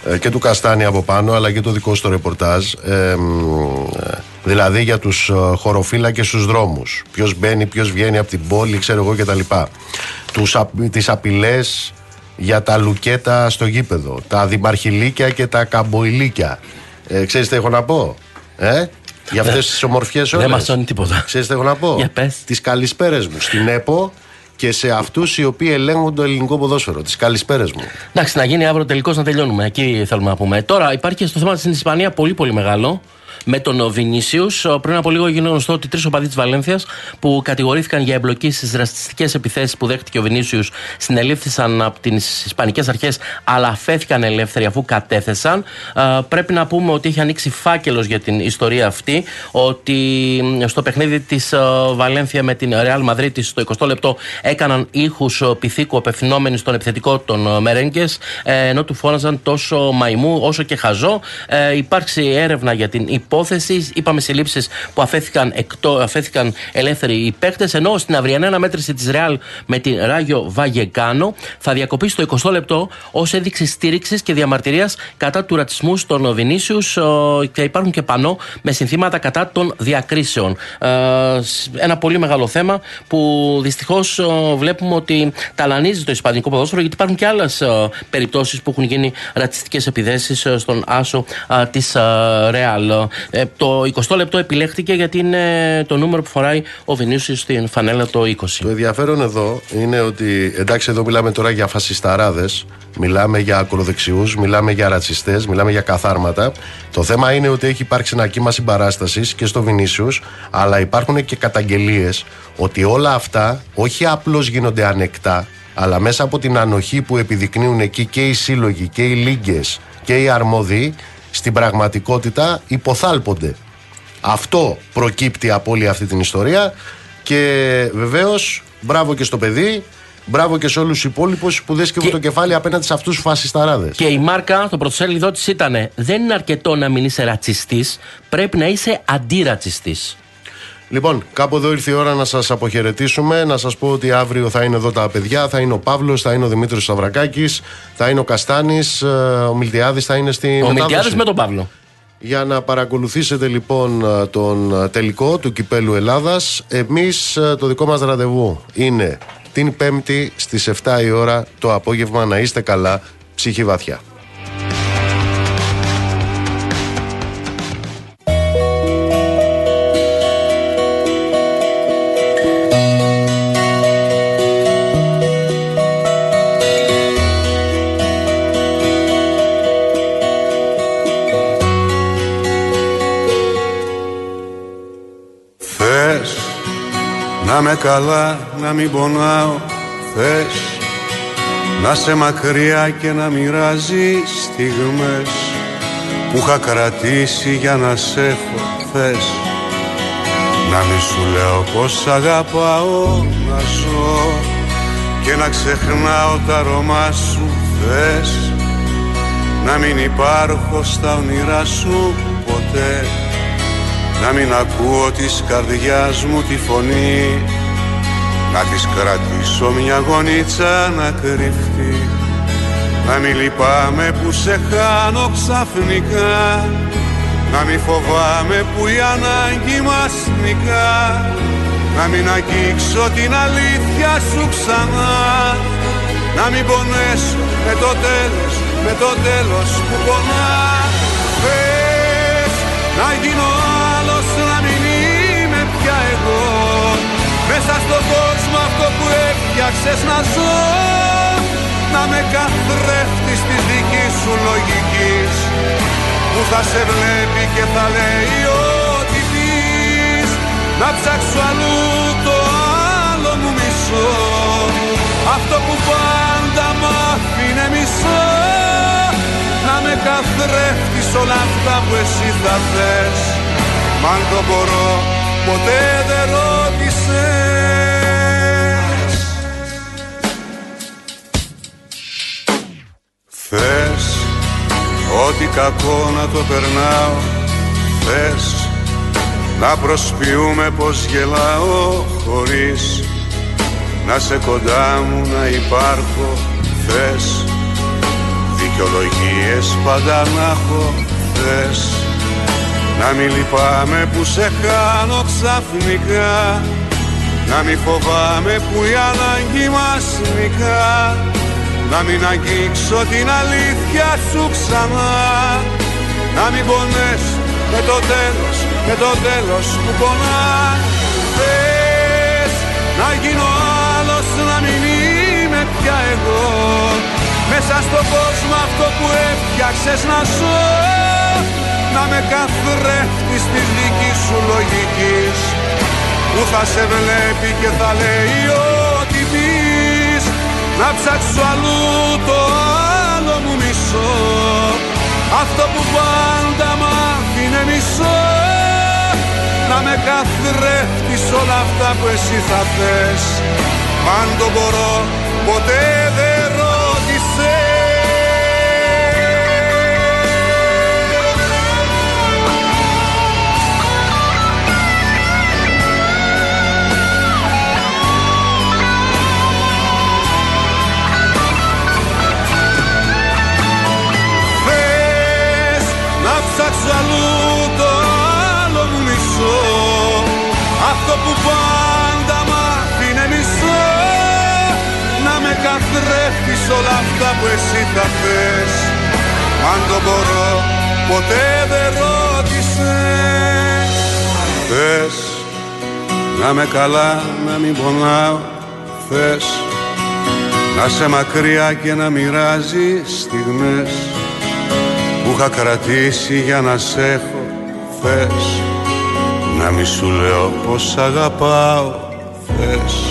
Ε, και του Καστάνη από πάνω αλλά και το δικό στο ρεπορτάζ ε, δηλαδή για τους ε, χωροφύλακες στους δρόμους ποιος μπαίνει, ποιος βγαίνει από την πόλη ξέρω εγώ κτλ τους, τις απειλές για τα λουκέτα στο γήπεδο, τα δημαρχιλίκια και τα καμποηλίκια. Ε, ξέρεις τι έχω να πω, ε; Για αυτές τις ομορφιές ώρε. Δεν μας τίποτα. Ξέρεις τι έχω να πω; Τις καλησπέρες μου στην ΕΠΟ και σε αυτούς οι οποίοι ελέγχουν το ελληνικό ποδόσφαιρο. Τις καλησπέρες μου. Εντάξει, να γίνει αύριο τελικώ να τελειώνουμε. Εκεί θέλουμε να πούμε. Τώρα υπάρχει και στο θέμα της Ισπανία πολύ πολύ μεγάλο με τον Βινίσιους. Πριν από λίγο έγινε γνωστό ότι τρεις οπαδοί της Βαλένθιας που κατηγορήθηκαν για εμπλοκή στις δραστηριστικές επιθέσεις που δέχτηκε ο Βινίσιους συνελήφθησαν από τις Ισπανικές Αρχές αλλά αφέθηκαν ελεύθεροι αφού κατέθεσαν. Πρέπει να πούμε ότι έχει ανοίξει φάκελος για την ιστορία αυτή. Ότι στο παιχνίδι της Βαλένθια με την Real Madrid στο 20 λεπτό έκαναν ήχους πυθίκου απευθυνόμενοι στον επιθετικό των Μερέγκε ενώ του φώναζαν τόσο μαϊμού όσο και χαζό. Ε, υπάρξει έρευνα για την υπόθεση. Είπαμε συλλήψει που αφέθηκαν, εκτό, αφέθηκαν ελεύθεροι οι παίκτες. Ενώ στην αυριανή αναμέτρηση της Ρεάλ με την Ράγιο Βαγεκάνο θα διακοπεί στο 20 λεπτό ως έδειξη στήριξης και διαμαρτυρίας κατά του ρατσισμού στον Βινίσιους και υπάρχουν και πανό με συνθήματα κατά των διακρίσεων. Ε, ένα πολύ μεγάλο θέμα που δυστυχώς βλέπουμε ότι ταλανίζει το Ισπανικό ποδόσφαιρο γιατί υπάρχουν και άλλες περιπτώσεις που έχουν γίνει ρατσιστικές επιδέσεις στον άσο της Ρεάλ. Ε, το 20 λεπτό επιλέχθηκε γιατί είναι το νούμερο που φοράει ο Βινίσιος στην φανέλα το 20. Το ενδιαφέρον εδώ είναι ότι εντάξει, εδώ μιλάμε τώρα για φασισταράδες, μιλάμε για ακροδεξιούς, μιλάμε για ρατσιστές, μιλάμε για καθάρματα. Το θέμα είναι ότι έχει υπάρξει ένα κύμα συμπαράστασης και στο Βινίσιου, αλλά υπάρχουν και καταγγελίες ότι όλα αυτά όχι απλώς γίνονται ανεκτά, αλλά μέσα από την ανοχή που επιδεικνύουν εκεί και οι σύλλογοι και οι λίγκες και οι αρμόδιοι στην πραγματικότητα υποθάλπονται. Αυτό προκύπτει από όλη αυτή την ιστορία και βεβαίως μπράβο και στο παιδί, μπράβο και σε όλους τους υπόλοιπους που δεν σκεφτούν το κεφάλι απέναντι σε αυτούς τους φασισταράδες. Και η μάρκα, το πρωτοσέλιδό της ήταν: Δεν είναι αρκετό να μην είσαι ρατσιστής, πρέπει να είσαι αντιρατσιστής. Λοιπόν, κάπου εδώ ήρθε η ώρα να σας αποχαιρετήσουμε. Να σας πω ότι αύριο θα είναι εδώ τα παιδιά. Θα είναι ο Παύλος, θα είναι ο Δημήτρης Σαβρακάκη, θα είναι ο Καστάνης, ε, ο Μιλτιάδης θα είναι στην. Ο Μιλτιάδης με τον Παύλο. Για να παρακολουθήσετε λοιπόν ε, τον ε, τελικό του κυπέλου Ελλάδας Εμείς το δικό μας ραντεβού είναι την Πέμπτη στις 7 η ώρα το απόγευμα να είστε καλά, ψυχή βαθιά. Με καλά, να μην πονάω Θες να σε μακριά και να μοιράζει στιγμές Που είχα κρατήσει για να σε έχω Θες να μη σου λέω πως αγαπάω να ζω Και να ξεχνάω τα αρώμα σου Θες να μην υπάρχω στα όνειρά σου ποτέ να μην ακούω της καρδιάς μου τη φωνή. Να της κρατήσω μια γονίτσα να κρυφτεί. Να μην λυπάμαι που σε χάνω ξαφνικά. Να μην φοβάμαι που η ανάγκη μας νικά. Να μην αγγίξω την αλήθεια σου ξανά. Να μην πονέσω με το τέλος, με το τέλος που πονά που έφτιαξες να ζω Να με καθρέφτεις της δικής σου λογικής. Που θα σε βλέπει και θα λέει ό,τι πεις. Να ψάξω αλλού το άλλο μου μισό. Αυτό που πάντα μ' άφηνε μισό. Να με καθρέφτεις όλα αυτά που εσύ θα θες. Μ' αν το μπορώ ποτέ δεν ρώτησες ό,τι κακό να το περνάω Θες να προσποιούμε πως γελάω χωρίς Να σε κοντά μου να υπάρχω Θες δικαιολογίες πάντα να έχω θες Να μην λυπάμαι που σε χάνω ξαφνικά Να μην φοβάμαι που η ανάγκη μας νικά Να μην αγγίξω την αλήθεια σου ξανά. Να μην πονέσω με το τέλος, με το τέλος που πονάς. Θες να γίνω άλλος, να μην είμαι πια εγώ. Μέσα στον κόσμο αυτό που έφτιαξες να ζω. Να με καθρέφτεις της δικής σου λογικής. Που θα σε βλέπει και θα λέει ό,τι πεις Να ψάξω αλλού το άλλο μου μισό. Αυτό που πάντα μ' άφηνε μισό. Να με καθρέφτεις όλα αυτά που εσύ θα θες. Μα αν το μπορώ ποτέ δεν ψάξω αλλού το άλλο μου μισό. Αυτό που πάντα μ' άφηνε μισό. Να με καθρέφτεις όλα αυτά που εσύ θα θες. Αν το μπορώ ποτέ δεν ρώτησες. Θες να με καλά να μην πονάω Θες να σε μακριά και να μοιράζεις στιγμές. που είχα κρατήσει για να σ' έχω. Θες να μη σου λέω πως αγαπάω. Θες